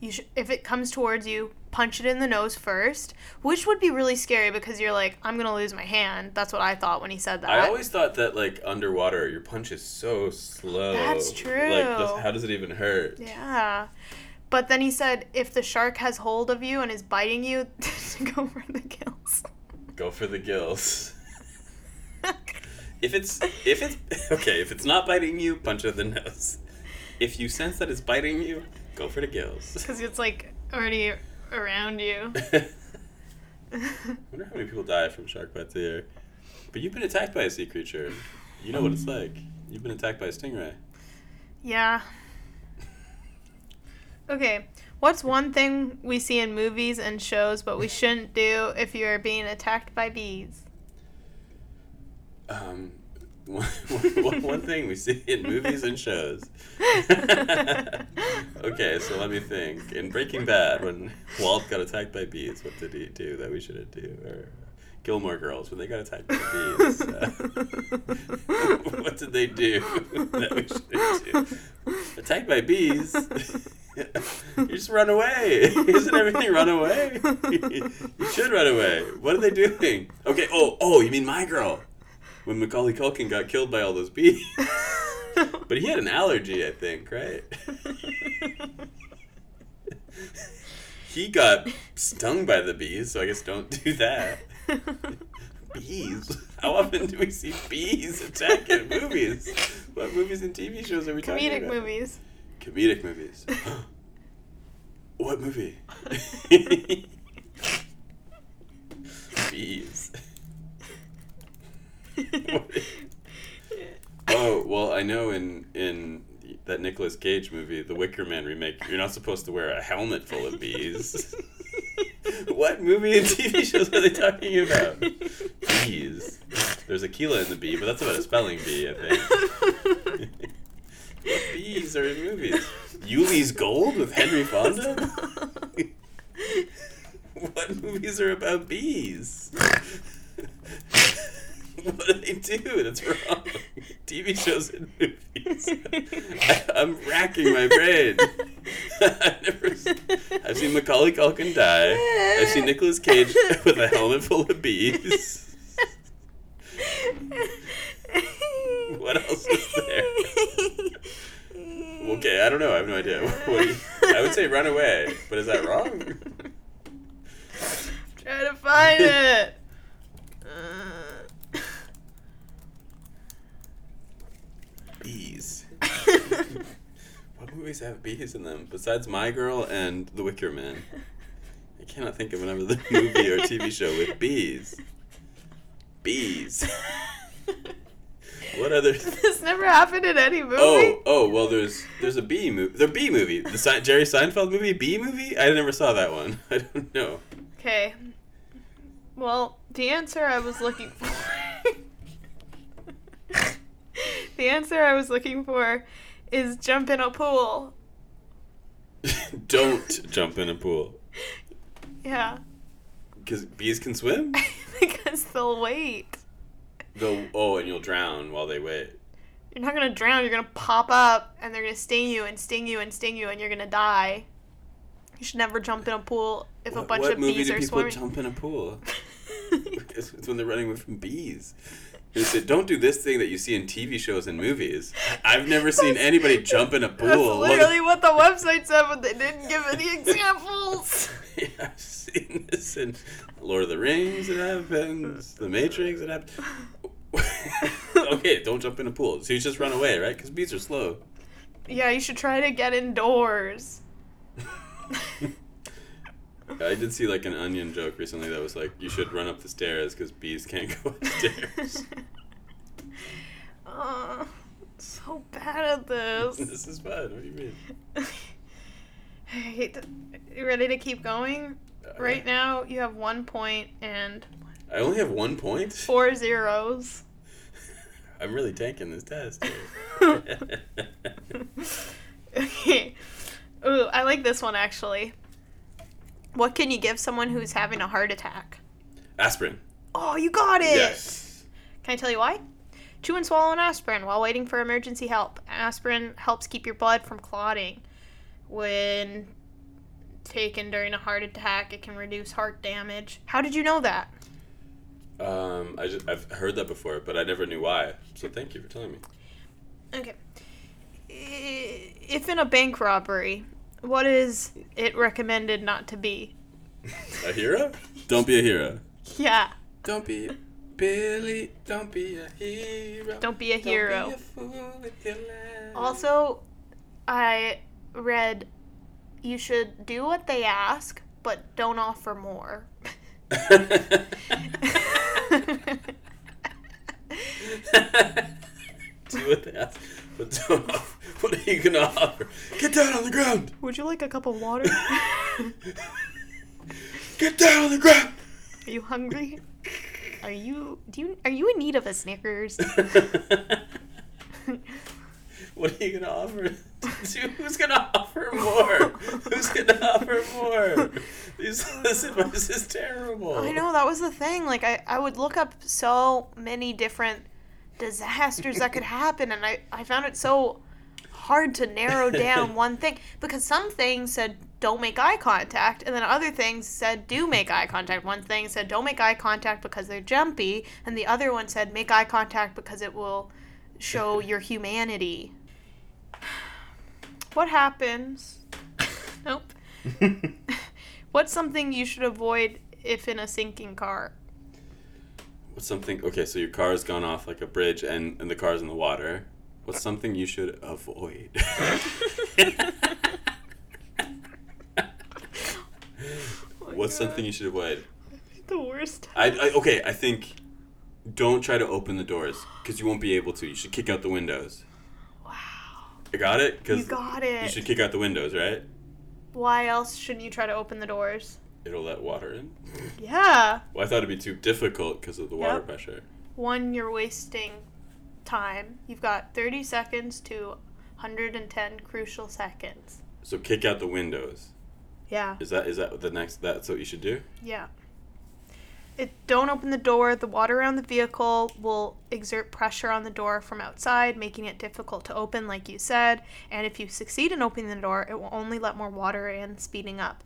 [SPEAKER 2] you sh- if it comes towards you, punch it in the nose first, which would be really scary because you're like, I'm gonna lose my hand. That's what I thought when he said that.
[SPEAKER 3] I always thought that like underwater, your punch is so slow.
[SPEAKER 2] That's
[SPEAKER 3] Like,
[SPEAKER 2] true.
[SPEAKER 3] this, how does it even hurt?
[SPEAKER 2] Yeah. But then he said, if the shark has hold of you and is biting you, [laughs] go for the gills.
[SPEAKER 3] Go for the gills. [laughs] If it's if it's [laughs] okay, if it's not biting you, punch it in the nose. If you sense that it's biting you, go for the gills.
[SPEAKER 2] Because it's like already around you.
[SPEAKER 3] I [laughs] [laughs] wonder how many people die from shark bites a year. But you've been attacked by a sea creature. You know what it's like. You've been attacked by a stingray.
[SPEAKER 2] yeah. [laughs] Okay. What's one thing we see in movies and shows but we shouldn't do if you're being attacked by bees?
[SPEAKER 3] Um, one, [laughs] one, one thing we see in movies and shows. [laughs] okay, so let me think. In Breaking Bad, when Walt got attacked by bees, what did he do that we shouldn't do? Or Gilmore Girls, when they got attacked by bees, uh, [laughs] what did they do that we shouldn't do? Attacked by bees? you just run away. Isn't everything run away? you should run away. What are they doing? Okay, oh, oh, you mean My Girl? When Macaulay Culkin got killed by all those bees. [laughs] But he had an allergy, I think, right? he got stung by the bees, so I guess don't do that. [laughs] Bees? How often do we see bees attack in movies? What movies and TV shows are we talking
[SPEAKER 2] Comedic
[SPEAKER 3] about?
[SPEAKER 2] Comedic movies.
[SPEAKER 3] Comedic movies. [laughs] what movie? bees. [laughs] oh well, I know in in that Nicolas Cage movie, the Wicker Man remake, you're not supposed to wear a helmet full of bees. [laughs] what movie and TV shows are they talking about? Bees. There's Akeelah and the Bee, but that's about a spelling bee, I think. [laughs] what bees are in movies? Ulee's Gold with Henry Fonda? what movies are about bees? [laughs] what do they do? That's wrong. TV shows and movies. [laughs] I, I'm racking my brain. [laughs] I've never. I've seen Macaulay Culkin die. I've seen Nicolas Cage with a helmet full of bees. What else is there? Okay, I don't know. I have no idea. You- I would say run away, but is that wrong?
[SPEAKER 2] Try to find it. Uh.
[SPEAKER 3] Bees. [laughs] What movies have bees in them besides My Girl and The Wicker Man? I cannot think of another [laughs] movie or TV show with bees. Bees. What other? [laughs]
[SPEAKER 2] this never happened in any movie.
[SPEAKER 3] Oh, oh, well, there's there's a bee movie. The bee movie, the Se- Jerry Seinfeld movie, Bee movie. I never saw that one. I don't know.
[SPEAKER 2] Okay. Well, the answer I was looking for. The answer I was looking for is jump in a pool. [laughs]
[SPEAKER 3] don't jump in a pool
[SPEAKER 2] Yeah.
[SPEAKER 3] because bees can swim. [laughs]
[SPEAKER 2] because they'll wait.
[SPEAKER 3] They'll oh, and you'll drown while they wait.
[SPEAKER 2] You're not gonna drown, you're gonna pop up and they're gonna sting you and sting you and sting you and you're gonna die. You should never jump in a pool if a
[SPEAKER 3] What,
[SPEAKER 2] bunch
[SPEAKER 3] what
[SPEAKER 2] of
[SPEAKER 3] movie
[SPEAKER 2] bees
[SPEAKER 3] do
[SPEAKER 2] are
[SPEAKER 3] people
[SPEAKER 2] swarming.
[SPEAKER 3] jump in a pool? [laughs] it's, it's when they're running away from bees. They say, don't do this thing that you see in TV shows and movies. I've never seen anybody [laughs] jump in a pool.
[SPEAKER 2] That's literally what the website said, but they didn't give any examples. [laughs]
[SPEAKER 3] Yeah, I've seen this in Lord of the Rings. It happens. The Matrix. It happens. [laughs] okay, don't jump in a pool. So you just run away, right? Because bees are slow.
[SPEAKER 2] yeah, you should try to get indoors. [laughs]
[SPEAKER 3] I did see like an onion joke recently that was like, you should run up the stairs because bees can't go upstairs. [laughs]
[SPEAKER 2] Uh, so bad at this. [laughs]
[SPEAKER 3] this is fun. What do you mean? [sighs]
[SPEAKER 2] To, you ready to keep going?
[SPEAKER 3] Uh,
[SPEAKER 2] Right now, you have one point and
[SPEAKER 3] I only have one point.
[SPEAKER 2] four zeros.
[SPEAKER 3] I'm really tanking this test.
[SPEAKER 2] okay. Ooh, I like this one actually. What can you give someone who's having a heart attack?
[SPEAKER 3] Aspirin.
[SPEAKER 2] Oh, you got it!
[SPEAKER 3] Yes.
[SPEAKER 2] Can I tell you why? Chew and swallow an aspirin while waiting for emergency help. Aspirin helps keep your blood from clotting. When taken during a heart attack, it can reduce heart damage. How did you know that?
[SPEAKER 3] Um, I just I've heard that before, but I never knew why. So thank you for telling me.
[SPEAKER 2] Okay. If in a bank robbery, what is it recommended not to be?
[SPEAKER 3] A hero? Don't be a hero.
[SPEAKER 2] Yeah,
[SPEAKER 3] Don't be Billy. Don't be a hero.
[SPEAKER 2] don't be a hero.
[SPEAKER 3] Don't be a fool with your.
[SPEAKER 2] Also, I read you should do what they ask, but don't offer more. [laughs]
[SPEAKER 3] Do what they ask, but don't offer. [laughs] [laughs] What are you gonna offer? Get down on the ground.
[SPEAKER 2] Would you like a cup of water? [laughs]
[SPEAKER 3] Get down on the ground.
[SPEAKER 2] Are you hungry? Are you do you are you in need of a Snickers? [laughs]
[SPEAKER 3] what are you gonna offer? Who's gonna offer more? Who's gonna offer more? These, this advice is terrible.
[SPEAKER 2] I know that was the thing. Like I, I would look up so many different disasters that could happen and I, I found it so hard to narrow [laughs] down one thing because some things said don't make eye contact and then other things said do make eye contact. One thing said don't make eye contact because they're jumpy and the other one said make eye contact because it will show [laughs] your humanity. What happens? [laughs] nope. What's something you should avoid if in a sinking car?
[SPEAKER 3] What's something? Okay, so your car's gone off like a bridge, and and the car's in the water. What's something you should avoid? Oh What's something you should avoid?
[SPEAKER 2] the worst.
[SPEAKER 3] I, I okay. I think don't try to open the doors because you won't be able to. You should kick out the windows.
[SPEAKER 2] Wow.
[SPEAKER 3] I got it. Cause
[SPEAKER 2] You got it.
[SPEAKER 3] You should kick out the windows, right?
[SPEAKER 2] Why else shouldn't you try to open the doors?
[SPEAKER 3] It'll let water in.
[SPEAKER 2] Yeah.
[SPEAKER 3] Well, I thought it'd be too difficult because of the water
[SPEAKER 2] Yep.
[SPEAKER 3] pressure.
[SPEAKER 2] One, you're wasting time. You've got 30 seconds to 110 crucial seconds.
[SPEAKER 3] So kick out the windows.
[SPEAKER 2] Yeah.
[SPEAKER 3] Is that is that the next? That's what you should do.
[SPEAKER 2] Yeah. It, don't open the door. The water around the vehicle will exert pressure on the door from outside, making it difficult to open, like you said. And if you succeed in opening the door, it will only let more water in, speeding up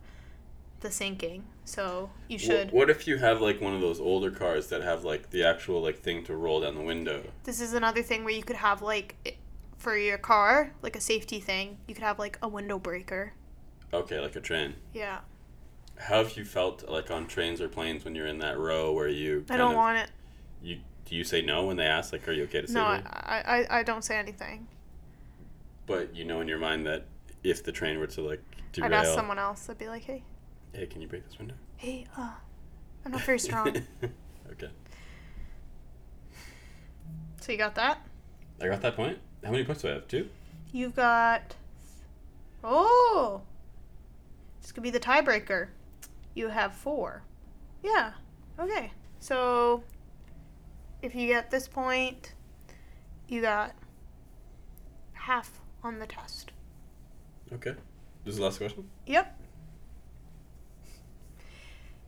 [SPEAKER 2] the sinking. So you should.
[SPEAKER 3] What if you have like one of those older cars that have like the actual like thing to roll down the window?
[SPEAKER 2] This is another thing where you could have like for your car, like a safety thing. You could have like a window breaker.
[SPEAKER 3] Okay, like a train.
[SPEAKER 2] Yeah.
[SPEAKER 3] How have you felt like on trains or planes when you're in that row where you?
[SPEAKER 2] I don't
[SPEAKER 3] of-
[SPEAKER 2] want it.
[SPEAKER 3] You do you say no when they ask like, "Are you okay to sit
[SPEAKER 2] No, I. I, I- I don't say anything.
[SPEAKER 3] But you know in your mind that if the train were to like derail,
[SPEAKER 2] I'd ask someone else. I'd be like, hey,
[SPEAKER 3] hey, can you break this window?
[SPEAKER 2] hey, uh, I'm not very strong. [laughs]
[SPEAKER 3] okay,
[SPEAKER 2] so you got that?
[SPEAKER 3] I got that point. How many points do I have? Two.
[SPEAKER 2] You've got. Oh! This could be the tiebreaker. You have four. Yeah. Okay. So, if you get this point, you got half on the test.
[SPEAKER 3] Okay. This is the last question.
[SPEAKER 2] Yep.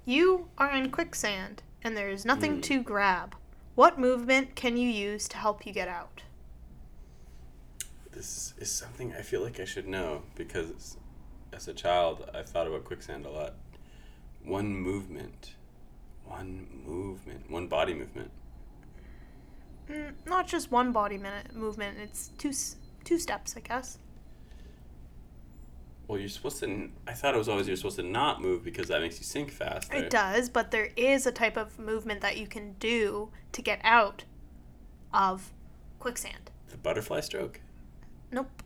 [SPEAKER 2] You are in quicksand, and there is nothing
[SPEAKER 3] Hmm.
[SPEAKER 2] to grab. What movement can you use to help you get out?
[SPEAKER 3] This is something I feel like I should know because as a child I thought about quicksand a lot. One movement, one movement, one body movement.
[SPEAKER 2] Mm, not just one body minute movement. It's two two steps, I guess.
[SPEAKER 3] Well, you're supposed to. I thought it was always you're supposed to not move because that makes you sink faster.
[SPEAKER 2] It does, but there is a type of movement that you can do to get out of quicksand.
[SPEAKER 3] The butterfly stroke.
[SPEAKER 2] Nope.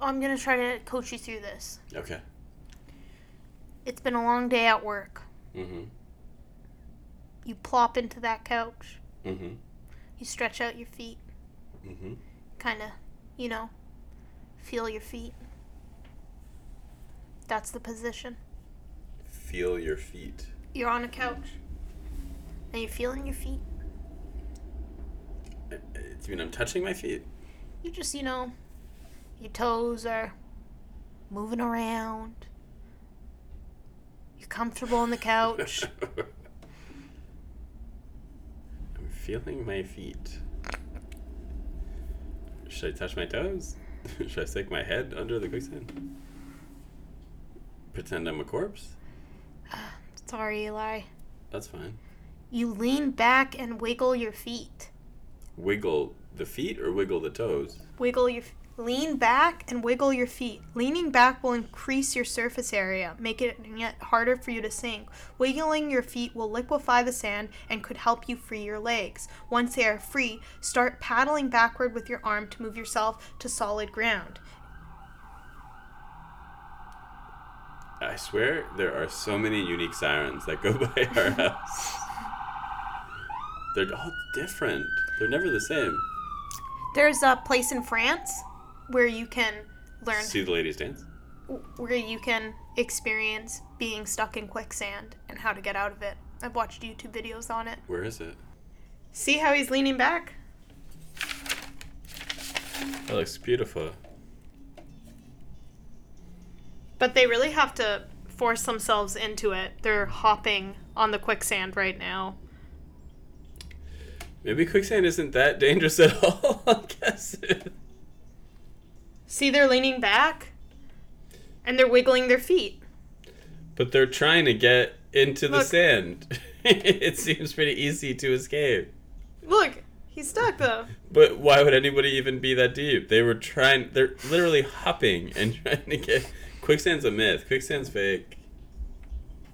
[SPEAKER 2] I'm gonna try to coach you through this.
[SPEAKER 3] Okay.
[SPEAKER 2] It's been a long day at work.
[SPEAKER 3] Mm-hmm.
[SPEAKER 2] You plop into that couch.
[SPEAKER 3] Mm-hmm.
[SPEAKER 2] You stretch out your feet.
[SPEAKER 3] Mm-hmm.
[SPEAKER 2] Kind of, you know, feel your feet. That's the position.
[SPEAKER 3] Feel your feet.
[SPEAKER 2] You're on a couch. And you're feeling your feet.
[SPEAKER 3] Uh, uh, Do you mean I'm touching my feet?
[SPEAKER 2] You just, you know, your toes are moving around. You're comfortable on the couch. [laughs]
[SPEAKER 3] I'm feeling my feet. Should I touch my toes? [laughs] Should I stick my head under the quicksand? Pretend I'm a corpse? [sighs]
[SPEAKER 2] Sorry, Eli.
[SPEAKER 3] That's fine.
[SPEAKER 2] You lean back and wiggle your feet.
[SPEAKER 3] Wiggle the feet or wiggle the toes?
[SPEAKER 2] Wiggle your lean back and wiggle your feet. Leaning back will increase your surface area, making it harder for you to sink. Wiggling your feet will liquefy the sand and could help you free your legs. Once they are free, start paddling backward with your arm to move yourself to solid ground.
[SPEAKER 3] I swear there are so many unique sirens that go [laughs] by our house. They're all different. They're never the same.
[SPEAKER 2] There's a place in France where you can learn
[SPEAKER 3] See the ladies dance?
[SPEAKER 2] where you can experience being stuck in quicksand and how to get out of it. I've watched YouTube videos on it.
[SPEAKER 3] Where is it?
[SPEAKER 2] See how he's leaning back?
[SPEAKER 3] That looks beautiful.
[SPEAKER 2] But they really have to force themselves into it. They're hopping on the quicksand right now.
[SPEAKER 3] Maybe quicksand isn't that dangerous at all. [laughs] I guess.
[SPEAKER 2] See, they're leaning back and they're wiggling their feet.
[SPEAKER 3] But they're trying to get into the sand. [laughs] it seems pretty easy to escape.
[SPEAKER 2] Look, he's stuck though.
[SPEAKER 3] But why would anybody even be that deep? They were trying. They're literally hopping and [laughs] trying to get. Quicksand's a myth. Quicksand's fake.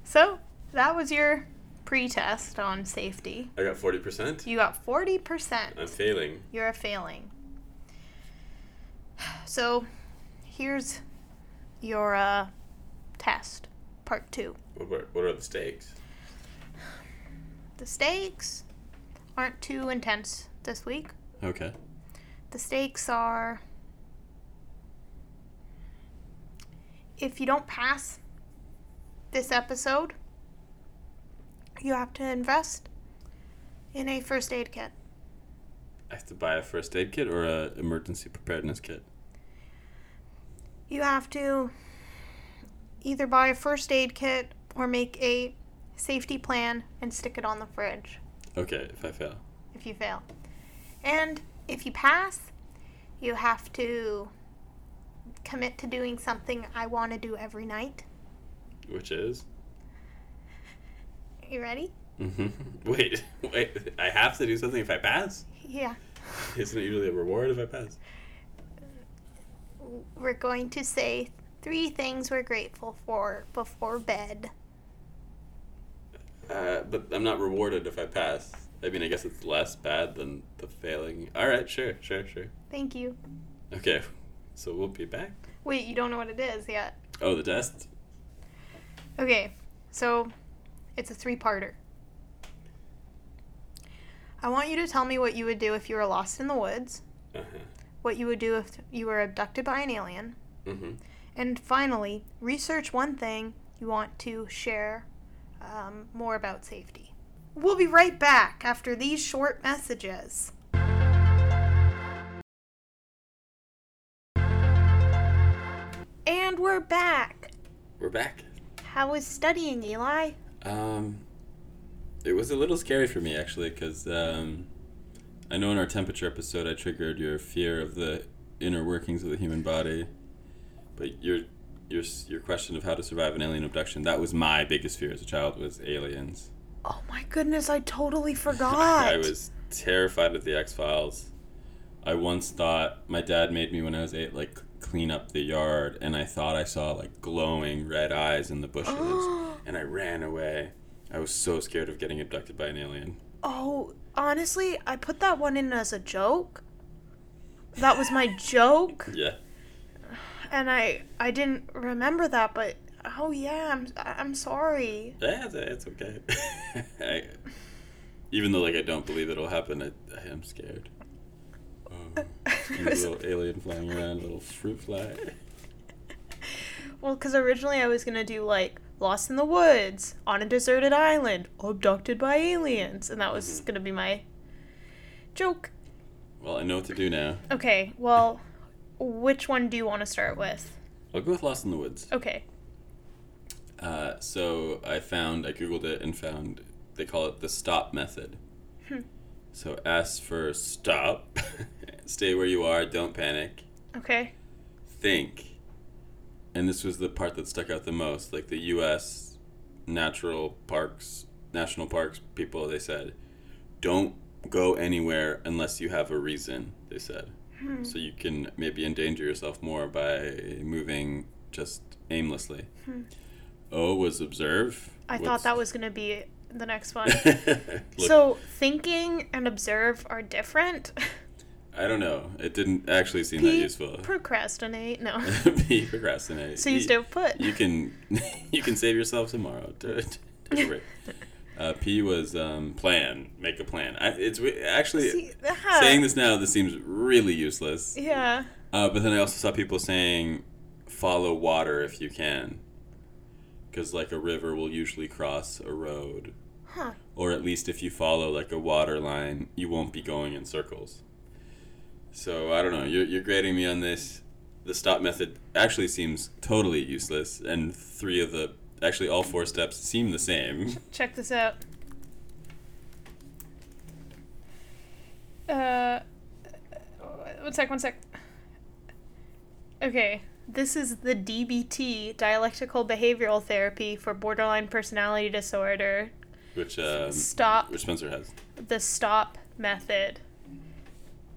[SPEAKER 2] So, that was your pre test on safety.
[SPEAKER 3] I got forty percent.
[SPEAKER 2] You got 40%.
[SPEAKER 3] I'm failing.
[SPEAKER 2] You're a failing. So, here's your uh, test, part two.
[SPEAKER 3] What are, what are the stakes?
[SPEAKER 2] The stakes aren't too intense this week.
[SPEAKER 3] Okay.
[SPEAKER 2] The stakes are if you don't pass this episode, you have to invest in a first aid kit.
[SPEAKER 3] I have to buy a first aid kit or a emergency preparedness kit.
[SPEAKER 2] You have to either buy a first aid kit or make a safety plan and stick it on the fridge
[SPEAKER 3] Okay, if I fail.
[SPEAKER 2] if you fail. And if you pass, you have to commit to doing something I want to do every night.
[SPEAKER 3] Which is?
[SPEAKER 2] You ready?
[SPEAKER 3] Mm-hmm. [laughs] Wait, [laughs] wait. I have to do something if I pass?
[SPEAKER 2] Yeah.
[SPEAKER 3] Isn't it usually a reward if I pass?
[SPEAKER 2] We're going to say three things we're grateful for before bed.
[SPEAKER 3] Uh, but I'm not rewarded if I pass. I mean, I guess it's less bad than the failing. All right, sure, sure, sure.
[SPEAKER 2] Thank you.
[SPEAKER 3] Okay, so we'll be back.
[SPEAKER 2] Wait, you don't know what it is yet.
[SPEAKER 3] Oh, the test?
[SPEAKER 2] Okay, so it's a three parter. I want you to tell me what you would do if you were lost in the woods,
[SPEAKER 3] Uh huh.
[SPEAKER 2] What you would do if you were abducted by an alien,
[SPEAKER 3] Mm-hmm.
[SPEAKER 2] and finally, research one thing you want to share um, more about safety. We'll be right back after these short messages. And we're back.
[SPEAKER 3] We're back.
[SPEAKER 2] How was studying, Eli?
[SPEAKER 3] Um, it was a little scary for me actually, because um, I know in our temperature episode I triggered your fear of the inner workings of the human body, but your your your question of how to survive an alien abduction that was my biggest fear as a child was aliens.
[SPEAKER 2] Oh my goodness, I totally [laughs] forgot.
[SPEAKER 3] I was terrified of the X Files. I once thought my dad made me when I was eight like clean up the yard, and I thought I saw like glowing red eyes in the bushes, [gasps] and I ran away. I was so scared of getting abducted by an alien.
[SPEAKER 2] Oh, honestly, I put that one in as a joke. That was my joke,
[SPEAKER 3] Yeah.
[SPEAKER 2] and I I didn't remember that, but oh yeah, I'm I'm sorry.
[SPEAKER 3] Yeah, it's, okay. [laughs] I, even though like I don't believe it'll happen, I, I am scared. [laughs] Um, oh, and little alien flying around, little fruit fly.
[SPEAKER 2] Well, because originally I was gonna do like Lost in the Woods, on a deserted island, abducted by aliens, and that was gonna be my joke.
[SPEAKER 3] Well, I know what to do now.
[SPEAKER 2] Okay, well, which one do you want to start with?
[SPEAKER 3] I'll go with Lost in the Woods.
[SPEAKER 2] Okay.
[SPEAKER 3] Uh, so I found, I googled it and found they call it the stop method. Hmm. So S for stop, [laughs] stay where you are, don't panic,
[SPEAKER 2] Okay.
[SPEAKER 3] think. And this was the part that stuck out the most. Like the U.S. natural parks, national parks people, they said, don't go anywhere unless you have a reason. They said, hmm. so you can maybe endanger yourself more by moving just aimlessly. O was observe.
[SPEAKER 2] I thought that was gonna be the next one. [laughs] So thinking and observe are different. [laughs]
[SPEAKER 3] I don't know. It didn't actually seem that useful. [laughs]
[SPEAKER 2] procrastinate. No. [laughs]
[SPEAKER 3] P procrastinate.
[SPEAKER 2] So you
[SPEAKER 3] E-
[SPEAKER 2] still put.
[SPEAKER 3] You can [laughs] you can save yourself tomorrow. Do it. Take a break. Uh, P was um, plan. Make a plan. I, it's actually
[SPEAKER 2] See, ah,
[SPEAKER 3] saying this now. This seems really useless.
[SPEAKER 2] Yeah.
[SPEAKER 3] Uh, but then I also saw people saying, follow water if you can, because like a river will usually cross a road,
[SPEAKER 2] Huh.
[SPEAKER 3] or at least if you follow like a water line, you won't be going in circles. So I don't know. You're you're grading me on this. The stop method actually seems totally useless, and three of the actually all four steps seem the same. [laughs]
[SPEAKER 2] Check this out. Uh, one sec, one sec. Okay, this is the DBT, dialectical behavioral therapy for borderline personality disorder.
[SPEAKER 3] Which um,
[SPEAKER 2] Stop
[SPEAKER 3] which Spencer has.
[SPEAKER 2] the stop method.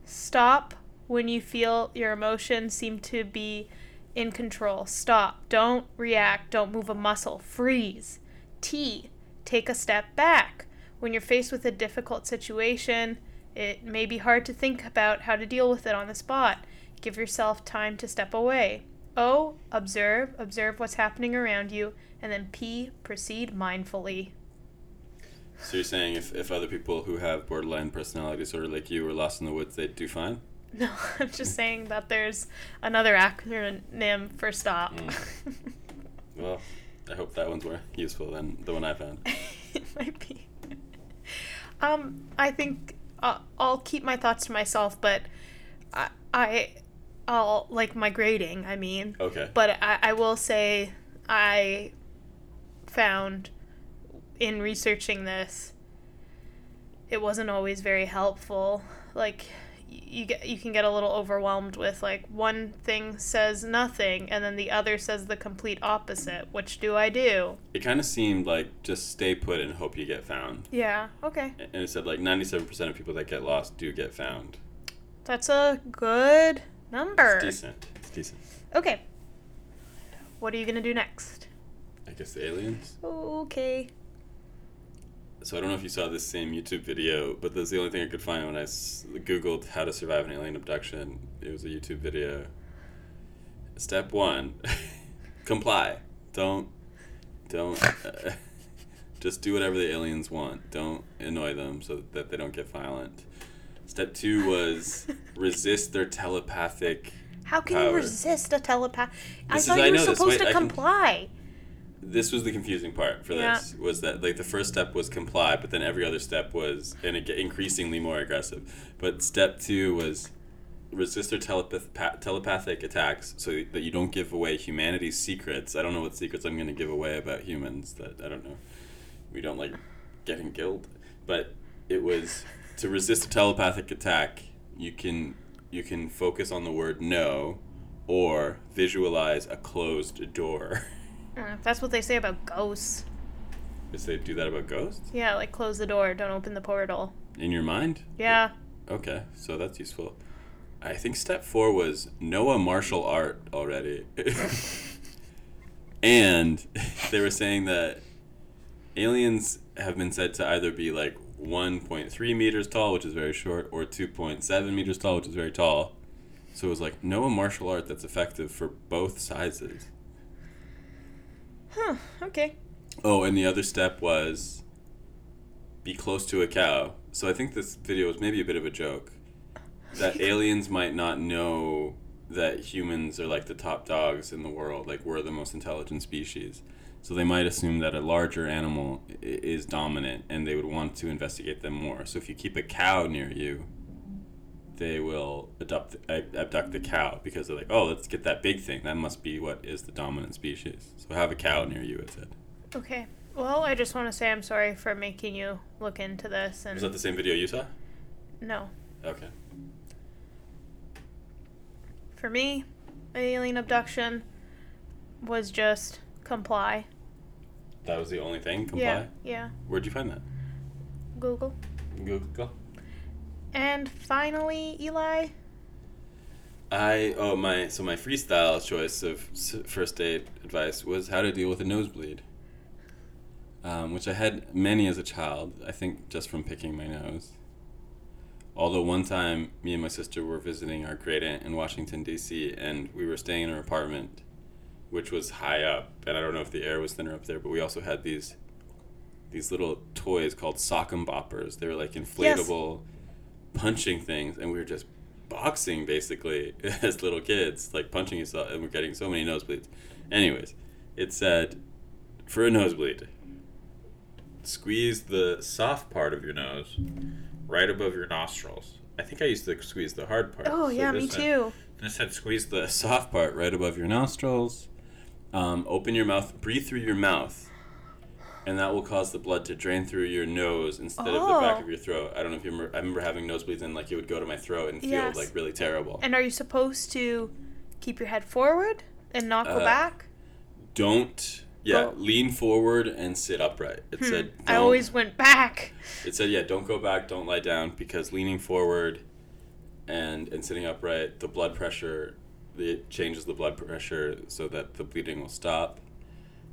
[SPEAKER 2] Stop when you feel your emotions seem to be in control. Stop. Don't react. Don't move a muscle. Freeze. T. Take a step back. When you're faced with a difficult situation, it may be hard to think about how to deal with it on the spot. Give yourself time to step away. O, observe, observe what's happening around you. And then P, proceed mindfully.
[SPEAKER 3] So you're saying if, if other people who have borderline personality disorder like you were lost in the woods, they'd do fine?
[SPEAKER 2] No, [laughs] I'm just saying that there's another acronym for stop. [laughs]
[SPEAKER 3] Well, I hope that one's more useful than the one I found. [laughs]
[SPEAKER 2] it might be. Um, I think uh, I'll keep my thoughts to myself, but I, I, I'll like my grading. I mean,
[SPEAKER 3] Okay.
[SPEAKER 2] but I, I will say I found in researching this, it wasn't always very helpful. Like you get you can get a little overwhelmed with like one thing says nothing and then the other says the complete opposite. Which do I do?
[SPEAKER 3] It kind of seemed like just stay put and hope you get found.
[SPEAKER 2] Yeah. Okay.
[SPEAKER 3] And it said like 97% of people that get lost do get found.
[SPEAKER 2] That's a good number.
[SPEAKER 3] It's decent. It's decent.
[SPEAKER 2] Okay. What are you gonna do next?
[SPEAKER 3] I guess the aliens.
[SPEAKER 2] Okay.
[SPEAKER 3] So I don't know if you saw this same YouTube video, but that's the only thing I could find when I s- googled how to survive an alien abduction. It was a YouTube video. Step one: [laughs] comply. Don't, don't. Uh, [laughs] just do whatever the aliens want. Don't annoy them so that they don't get violent. Step two was [laughs] resist their telepathic.
[SPEAKER 2] How can
[SPEAKER 3] Power.
[SPEAKER 2] you resist a telepath? I
[SPEAKER 3] This
[SPEAKER 2] thought you were supposed
[SPEAKER 3] Wait,
[SPEAKER 2] to
[SPEAKER 3] I can-
[SPEAKER 2] comply.
[SPEAKER 3] This was the confusing part for
[SPEAKER 2] Yeah.
[SPEAKER 3] this was that like the first step was comply, but then every other step was and it get increasingly more aggressive. But step two was resist their telepath- telepathic attacks so that you don't give away humanity's secrets. I don't know what secrets I'm going to give away about humans that I don't know. We don't like getting killed, but it was to resist a telepathic attack. You can you can focus on the word no, or visualize a closed door. [laughs]
[SPEAKER 2] That's what they say about ghosts.
[SPEAKER 3] Does they do that about ghosts
[SPEAKER 2] Yeah, like close the door, don't open the portal.
[SPEAKER 3] in your mind?
[SPEAKER 2] Yeah.
[SPEAKER 3] Okay, so that's useful. I think step four was a martial art already. [laughs] and [laughs] they were saying that aliens have been said to either be like 1.3 meters tall, which is very short, or 2.7 meters tall, which is very tall. So it was like, a martial art that's effective for both sizes.
[SPEAKER 2] Huh. Okay.
[SPEAKER 3] Oh, and the other step was be close to a cow. So I think this video was maybe a bit of a joke. That [laughs] aliens might not know that humans are like the top dogs in the world, like we're the most intelligent species. So they might assume that a larger animal is dominant and they would want to investigate them more. So if you keep a cow near you, they will adopt, ab- abduct the cow because they're like, oh, let's get that big thing. That must be what is the dominant species. So have a cow near you, it said.
[SPEAKER 2] Okay. Well, I just want to say I'm sorry for making you look into this and
[SPEAKER 3] Was that the same video you saw?
[SPEAKER 2] no.
[SPEAKER 3] Okay.
[SPEAKER 2] For me, alien abduction was just comply.
[SPEAKER 3] That was the only thing? Comply?
[SPEAKER 2] Yeah. Yeah.
[SPEAKER 3] Where'd you find that?
[SPEAKER 2] Google.
[SPEAKER 3] Google.
[SPEAKER 2] And finally, Eli.
[SPEAKER 3] I oh my so my freestyle choice of first aid advice was how to deal with a nosebleed, um, which I had many as a child. I think just from picking my nose. Although one time me and my sister were visiting our great aunt in Washington D.C. and we were staying in her apartment, which was high up, and I don't know if the air was thinner up there, but we also had these these little toys called Socker Boppers. They were like inflatable punching things, and we were just boxing basically [laughs] as little kids, like punching yourself, and we're getting so many nosebleeds. Anyways, it said for a nosebleed, squeeze the soft part of your nose right above your nostrils. I think I used to squeeze the hard part.
[SPEAKER 2] Oh
[SPEAKER 3] So
[SPEAKER 2] yeah, me
[SPEAKER 3] said-
[SPEAKER 2] too.
[SPEAKER 3] This said squeeze the soft part right above your nostrils. Um, open your mouth, breathe through your mouth, and that will cause the blood to drain through your nose instead of the back
[SPEAKER 2] Oh.
[SPEAKER 3] of your throat. I don't know if you remember. I remember having nosebleeds and like it would go to my throat and feel
[SPEAKER 2] Yes.
[SPEAKER 3] like really terrible.
[SPEAKER 2] And are you supposed to keep your head forward and not go
[SPEAKER 3] Uh,
[SPEAKER 2] back?
[SPEAKER 3] don't. Yeah,
[SPEAKER 2] Go-
[SPEAKER 3] lean forward and sit upright. It said.
[SPEAKER 2] Hmm. I
[SPEAKER 3] don't-
[SPEAKER 2] always went back.
[SPEAKER 3] It said, yeah, don't go back, don't lie down, because leaning forward and and sitting upright, the blood pressure, it changes the blood pressure so that the bleeding will stop.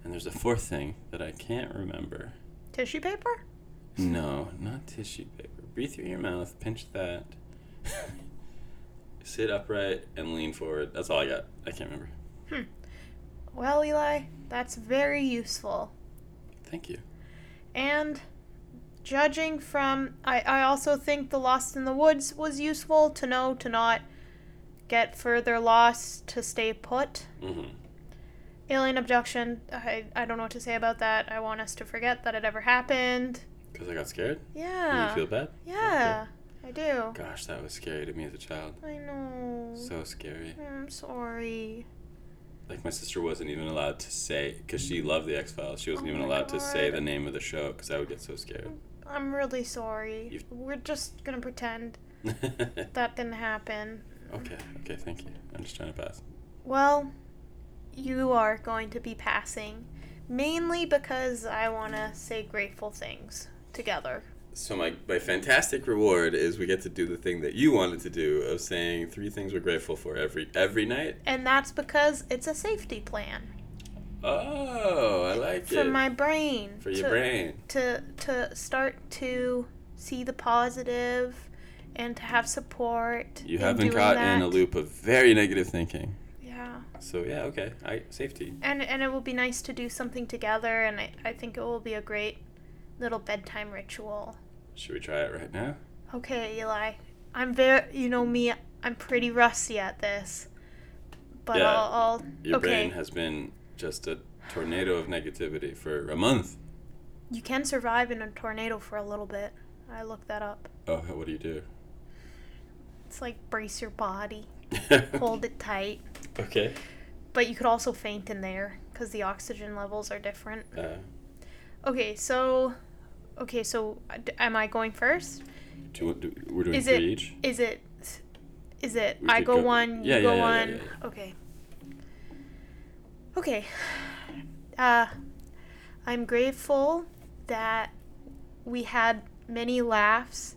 [SPEAKER 3] And there's a fourth thing that I can't remember.
[SPEAKER 2] Tissue paper?
[SPEAKER 3] No, not tissue paper. Breathe through your mouth, pinch that. [laughs] Sit upright and lean forward. That's all I got. I can't remember. Hmm.
[SPEAKER 2] Well, Eli, that's very useful.
[SPEAKER 3] Thank you.
[SPEAKER 2] And judging from, I, I also think the Lost in the Woods was useful to know to not get further lost, to stay put.
[SPEAKER 3] hmm
[SPEAKER 2] Alien abduction, I, I don't know what to say about that. I want us to forget that it ever happened.
[SPEAKER 3] Because I got scared.
[SPEAKER 2] Yeah.
[SPEAKER 3] You feel bad?
[SPEAKER 2] Yeah, I do.
[SPEAKER 3] Gosh, that was scary to me as a child.
[SPEAKER 2] I know.
[SPEAKER 3] So scary.
[SPEAKER 2] I'm sorry.
[SPEAKER 3] Like my sister wasn't even allowed to say because she loved the X Files. She wasn't
[SPEAKER 2] Oh
[SPEAKER 3] even allowed to say the name of the show because I would get so scared.
[SPEAKER 2] I'm really sorry.
[SPEAKER 3] You've-
[SPEAKER 2] We're just gonna pretend [laughs] that didn't happen.
[SPEAKER 3] Okay, okay, thank you. I'm just trying to pass.
[SPEAKER 2] Well, you are going to be passing mainly because I want to say grateful things together.
[SPEAKER 3] So my my fantastic reward is we get to do the thing that you wanted to do of saying three things we're grateful for every every night.
[SPEAKER 2] And that's because it's a safety plan
[SPEAKER 3] Oh, I like
[SPEAKER 2] for
[SPEAKER 3] it.
[SPEAKER 2] For my brain.
[SPEAKER 3] for your
[SPEAKER 2] to,
[SPEAKER 3] brain.
[SPEAKER 2] To, to start to see the positive and to have support.
[SPEAKER 3] You have been
[SPEAKER 2] doing
[SPEAKER 3] caught in a loop of very negative thinking. So yeah, okay. I safety.
[SPEAKER 2] And, and it will be nice to do something together, and I, I think it will be a great little bedtime ritual.
[SPEAKER 3] Should we try it right now?
[SPEAKER 2] Okay, Eli. I'm very, you know me, I'm pretty rusty at this. But
[SPEAKER 3] Yeah,
[SPEAKER 2] I'll, I'll
[SPEAKER 3] Your
[SPEAKER 2] okay.
[SPEAKER 3] brain has been just a tornado of negativity for a month.
[SPEAKER 2] You can survive in a tornado for a little bit. I looked that up.
[SPEAKER 3] Oh, what do you do?
[SPEAKER 2] It's like brace your body, [laughs] hold it tight.
[SPEAKER 3] Okay.
[SPEAKER 2] But you could also faint in there because the oxygen levels are different.
[SPEAKER 3] Uh,
[SPEAKER 2] Okay, so, okay, so uh, am I going first?
[SPEAKER 3] do do, we're doing
[SPEAKER 2] Is
[SPEAKER 3] three
[SPEAKER 2] it
[SPEAKER 3] each.
[SPEAKER 2] is it is it
[SPEAKER 3] We
[SPEAKER 2] I go,
[SPEAKER 3] go-
[SPEAKER 2] one,
[SPEAKER 3] Yeah,
[SPEAKER 2] you
[SPEAKER 3] yeah,
[SPEAKER 2] go
[SPEAKER 3] yeah,
[SPEAKER 2] one?
[SPEAKER 3] yeah.
[SPEAKER 2] Okay. Okay. Uh I'm grateful that we had many laughs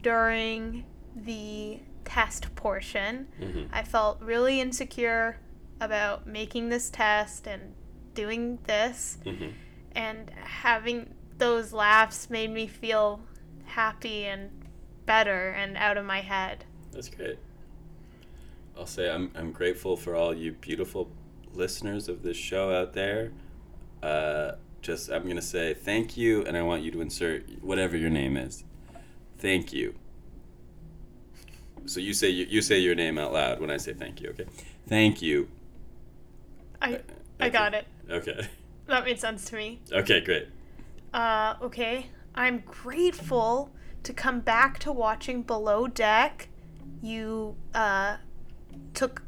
[SPEAKER 2] during the test portion.
[SPEAKER 3] Mhm.
[SPEAKER 2] I felt really insecure about making this test and doing this
[SPEAKER 3] hmm
[SPEAKER 2] and having those laughs made me feel happy and better and out of my head.
[SPEAKER 3] That's great. I'll say I'm I'm grateful for all you beautiful listeners of this show out there. Uh, just I'm gonna say thank you, and I want you to insert whatever your name is. Thank you. So you say you, you say your name out loud when I say thank you. Okay. Thank you.
[SPEAKER 2] I I got it.
[SPEAKER 3] Okay. [laughs]
[SPEAKER 2] That made sense to me.
[SPEAKER 3] Okay. Great.
[SPEAKER 2] Uh okay. I'm grateful to come back to watching Below Deck. You uh took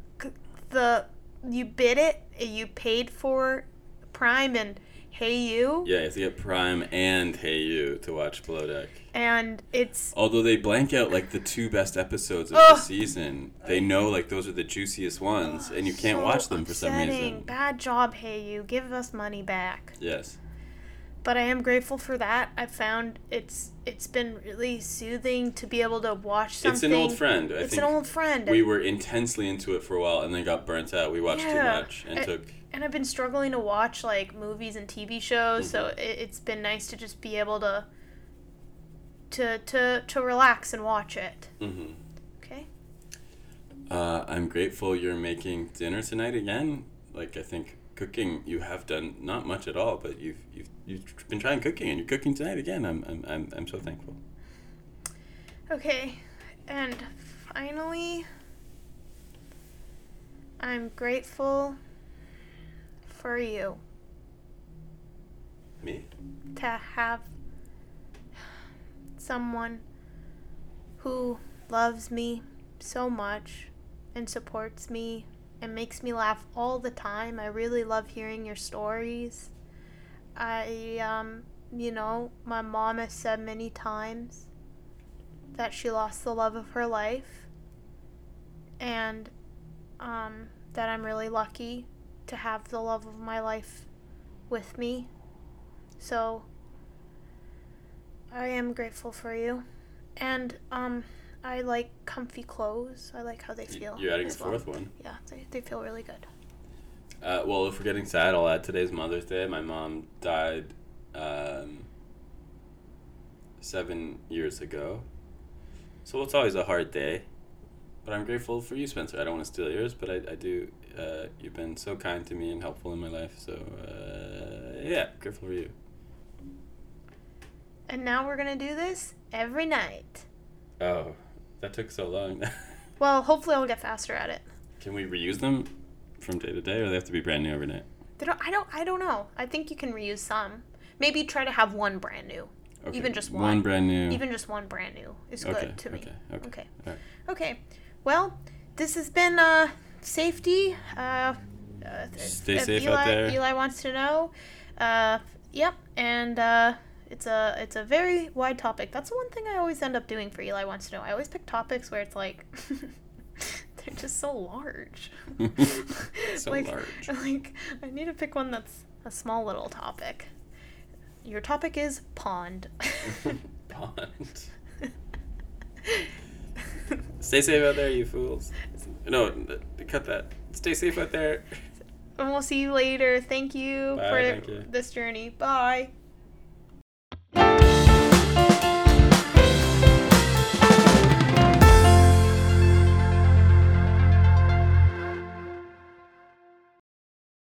[SPEAKER 2] the you bid it, you paid for Prime and Hayu
[SPEAKER 3] Yeah, you have to get Prime and Hayu to watch Below Deck.
[SPEAKER 2] and it's
[SPEAKER 3] Although they blank out like the two best episodes of
[SPEAKER 2] Ugh.
[SPEAKER 3] the season, they know like those are the juiciest ones, and you can't
[SPEAKER 2] so
[SPEAKER 3] watch them for some reason.
[SPEAKER 2] Bad job, Hayu. Give us money back.
[SPEAKER 3] Yes.
[SPEAKER 2] but I am grateful for that. I found it's it's been really soothing to be able to watch something.
[SPEAKER 3] It's an old friend. I
[SPEAKER 2] it's an old friend.
[SPEAKER 3] we were intensely into it for a while and then got burnt out. We watched too much and
[SPEAKER 2] I-
[SPEAKER 3] took.
[SPEAKER 2] And I've been struggling to watch like movies and TV shows, so
[SPEAKER 3] Mm-hmm.
[SPEAKER 2] it, it's been nice to just be able to to to to relax and watch it.
[SPEAKER 3] hmm
[SPEAKER 2] Okay.
[SPEAKER 3] Uh, I'm grateful you're making dinner tonight again. Like I think cooking, you have done not much at all, but you've you've you've been trying cooking and you're cooking tonight again. I'm I'm I'm, I'm so thankful.
[SPEAKER 2] Okay. And finally, I'm grateful for you
[SPEAKER 3] Me.
[SPEAKER 2] to have someone who loves me so much and supports me and makes me laugh all the time. I really love hearing your stories. I, um, you know, my mom has said many times that she lost the love of her life and um, that I'm really lucky to have the love of my life with me. So I am grateful for you. And um I like comfy clothes. I like how they feel.
[SPEAKER 3] You're adding a
[SPEAKER 2] as well.
[SPEAKER 3] fourth one.
[SPEAKER 2] Yeah, they, they feel really good.
[SPEAKER 3] Uh, well, if we're getting sad, I'll add today's Mother's Day. My mom died um, seven years ago. So it's always a hard day. But I'm grateful for you, Spencer. I don't want to steal yours, but I, I do Uh, you've been so kind to me and helpful in my life. So uh, yeah, grateful for you.
[SPEAKER 2] And now we're gonna do this every night.
[SPEAKER 3] Oh, that took so long. [laughs]
[SPEAKER 2] Well, hopefully I'll get faster at it.
[SPEAKER 3] Can we reuse them from day to day, or they have to be brand new every night?
[SPEAKER 2] They don't, I don't. I don't know. I think you can reuse some. Maybe try to have one brand new.
[SPEAKER 3] Okay.
[SPEAKER 2] Even just
[SPEAKER 3] One
[SPEAKER 2] one.
[SPEAKER 3] brand new.
[SPEAKER 2] Even just one brand new is good to me.
[SPEAKER 3] okay. Okay.
[SPEAKER 2] Okay.
[SPEAKER 3] Alright.
[SPEAKER 2] Okay. Well, this has been uh safety. Uh, uh
[SPEAKER 3] Stay
[SPEAKER 2] uh,
[SPEAKER 3] safe
[SPEAKER 2] Eli,
[SPEAKER 3] out there.
[SPEAKER 2] Eli wants to know. Uh, yep, and uh, it's a it's a very wide topic. That's the one thing I always end up doing for Eli wants to know. I always pick topics where it's like [laughs] they're just so large. [laughs]
[SPEAKER 3] So
[SPEAKER 2] like,
[SPEAKER 3] large.
[SPEAKER 2] Like I need to pick one that's a small little topic. Your topic is pond. [laughs]
[SPEAKER 3] Pond. Stay safe out there, you fools. No, cut that. Stay safe out there.
[SPEAKER 2] And we'll see you later. Thank you
[SPEAKER 3] Bye,
[SPEAKER 2] for
[SPEAKER 3] thank you.
[SPEAKER 2] this journey. Bye.